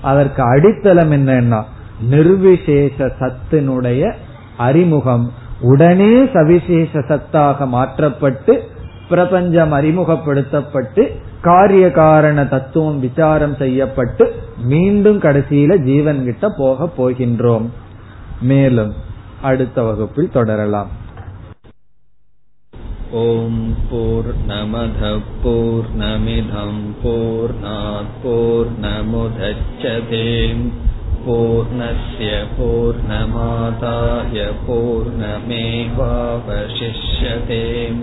[SPEAKER 1] அதற்கு அடித்தளம் என்னன்னா நிர்விசேஷ சத்தினுடைய அறிமுகம். உடனே சவிசேஷ சத்தாக மாற்றப்பட்டு பிரபஞ்சம் அறிமுகப்படுத்தப்பட்டு காரிய காரண தத்துவம் விசாரம் செய்யப்பட்டு மீண்டும் கடைசியில ஜீவன் கிட்ட போக போகின்றோம். மேலும் அடுத்த வகுப்பில் தொடரலாம்.
[SPEAKER 2] ஓம் போர் நமத போர் நமிதம் போர் போர் நமுதச்சதேம் பூர்ணய பூர்ணமாதாய பூர்ணமேவாவசிஷ்யதேம்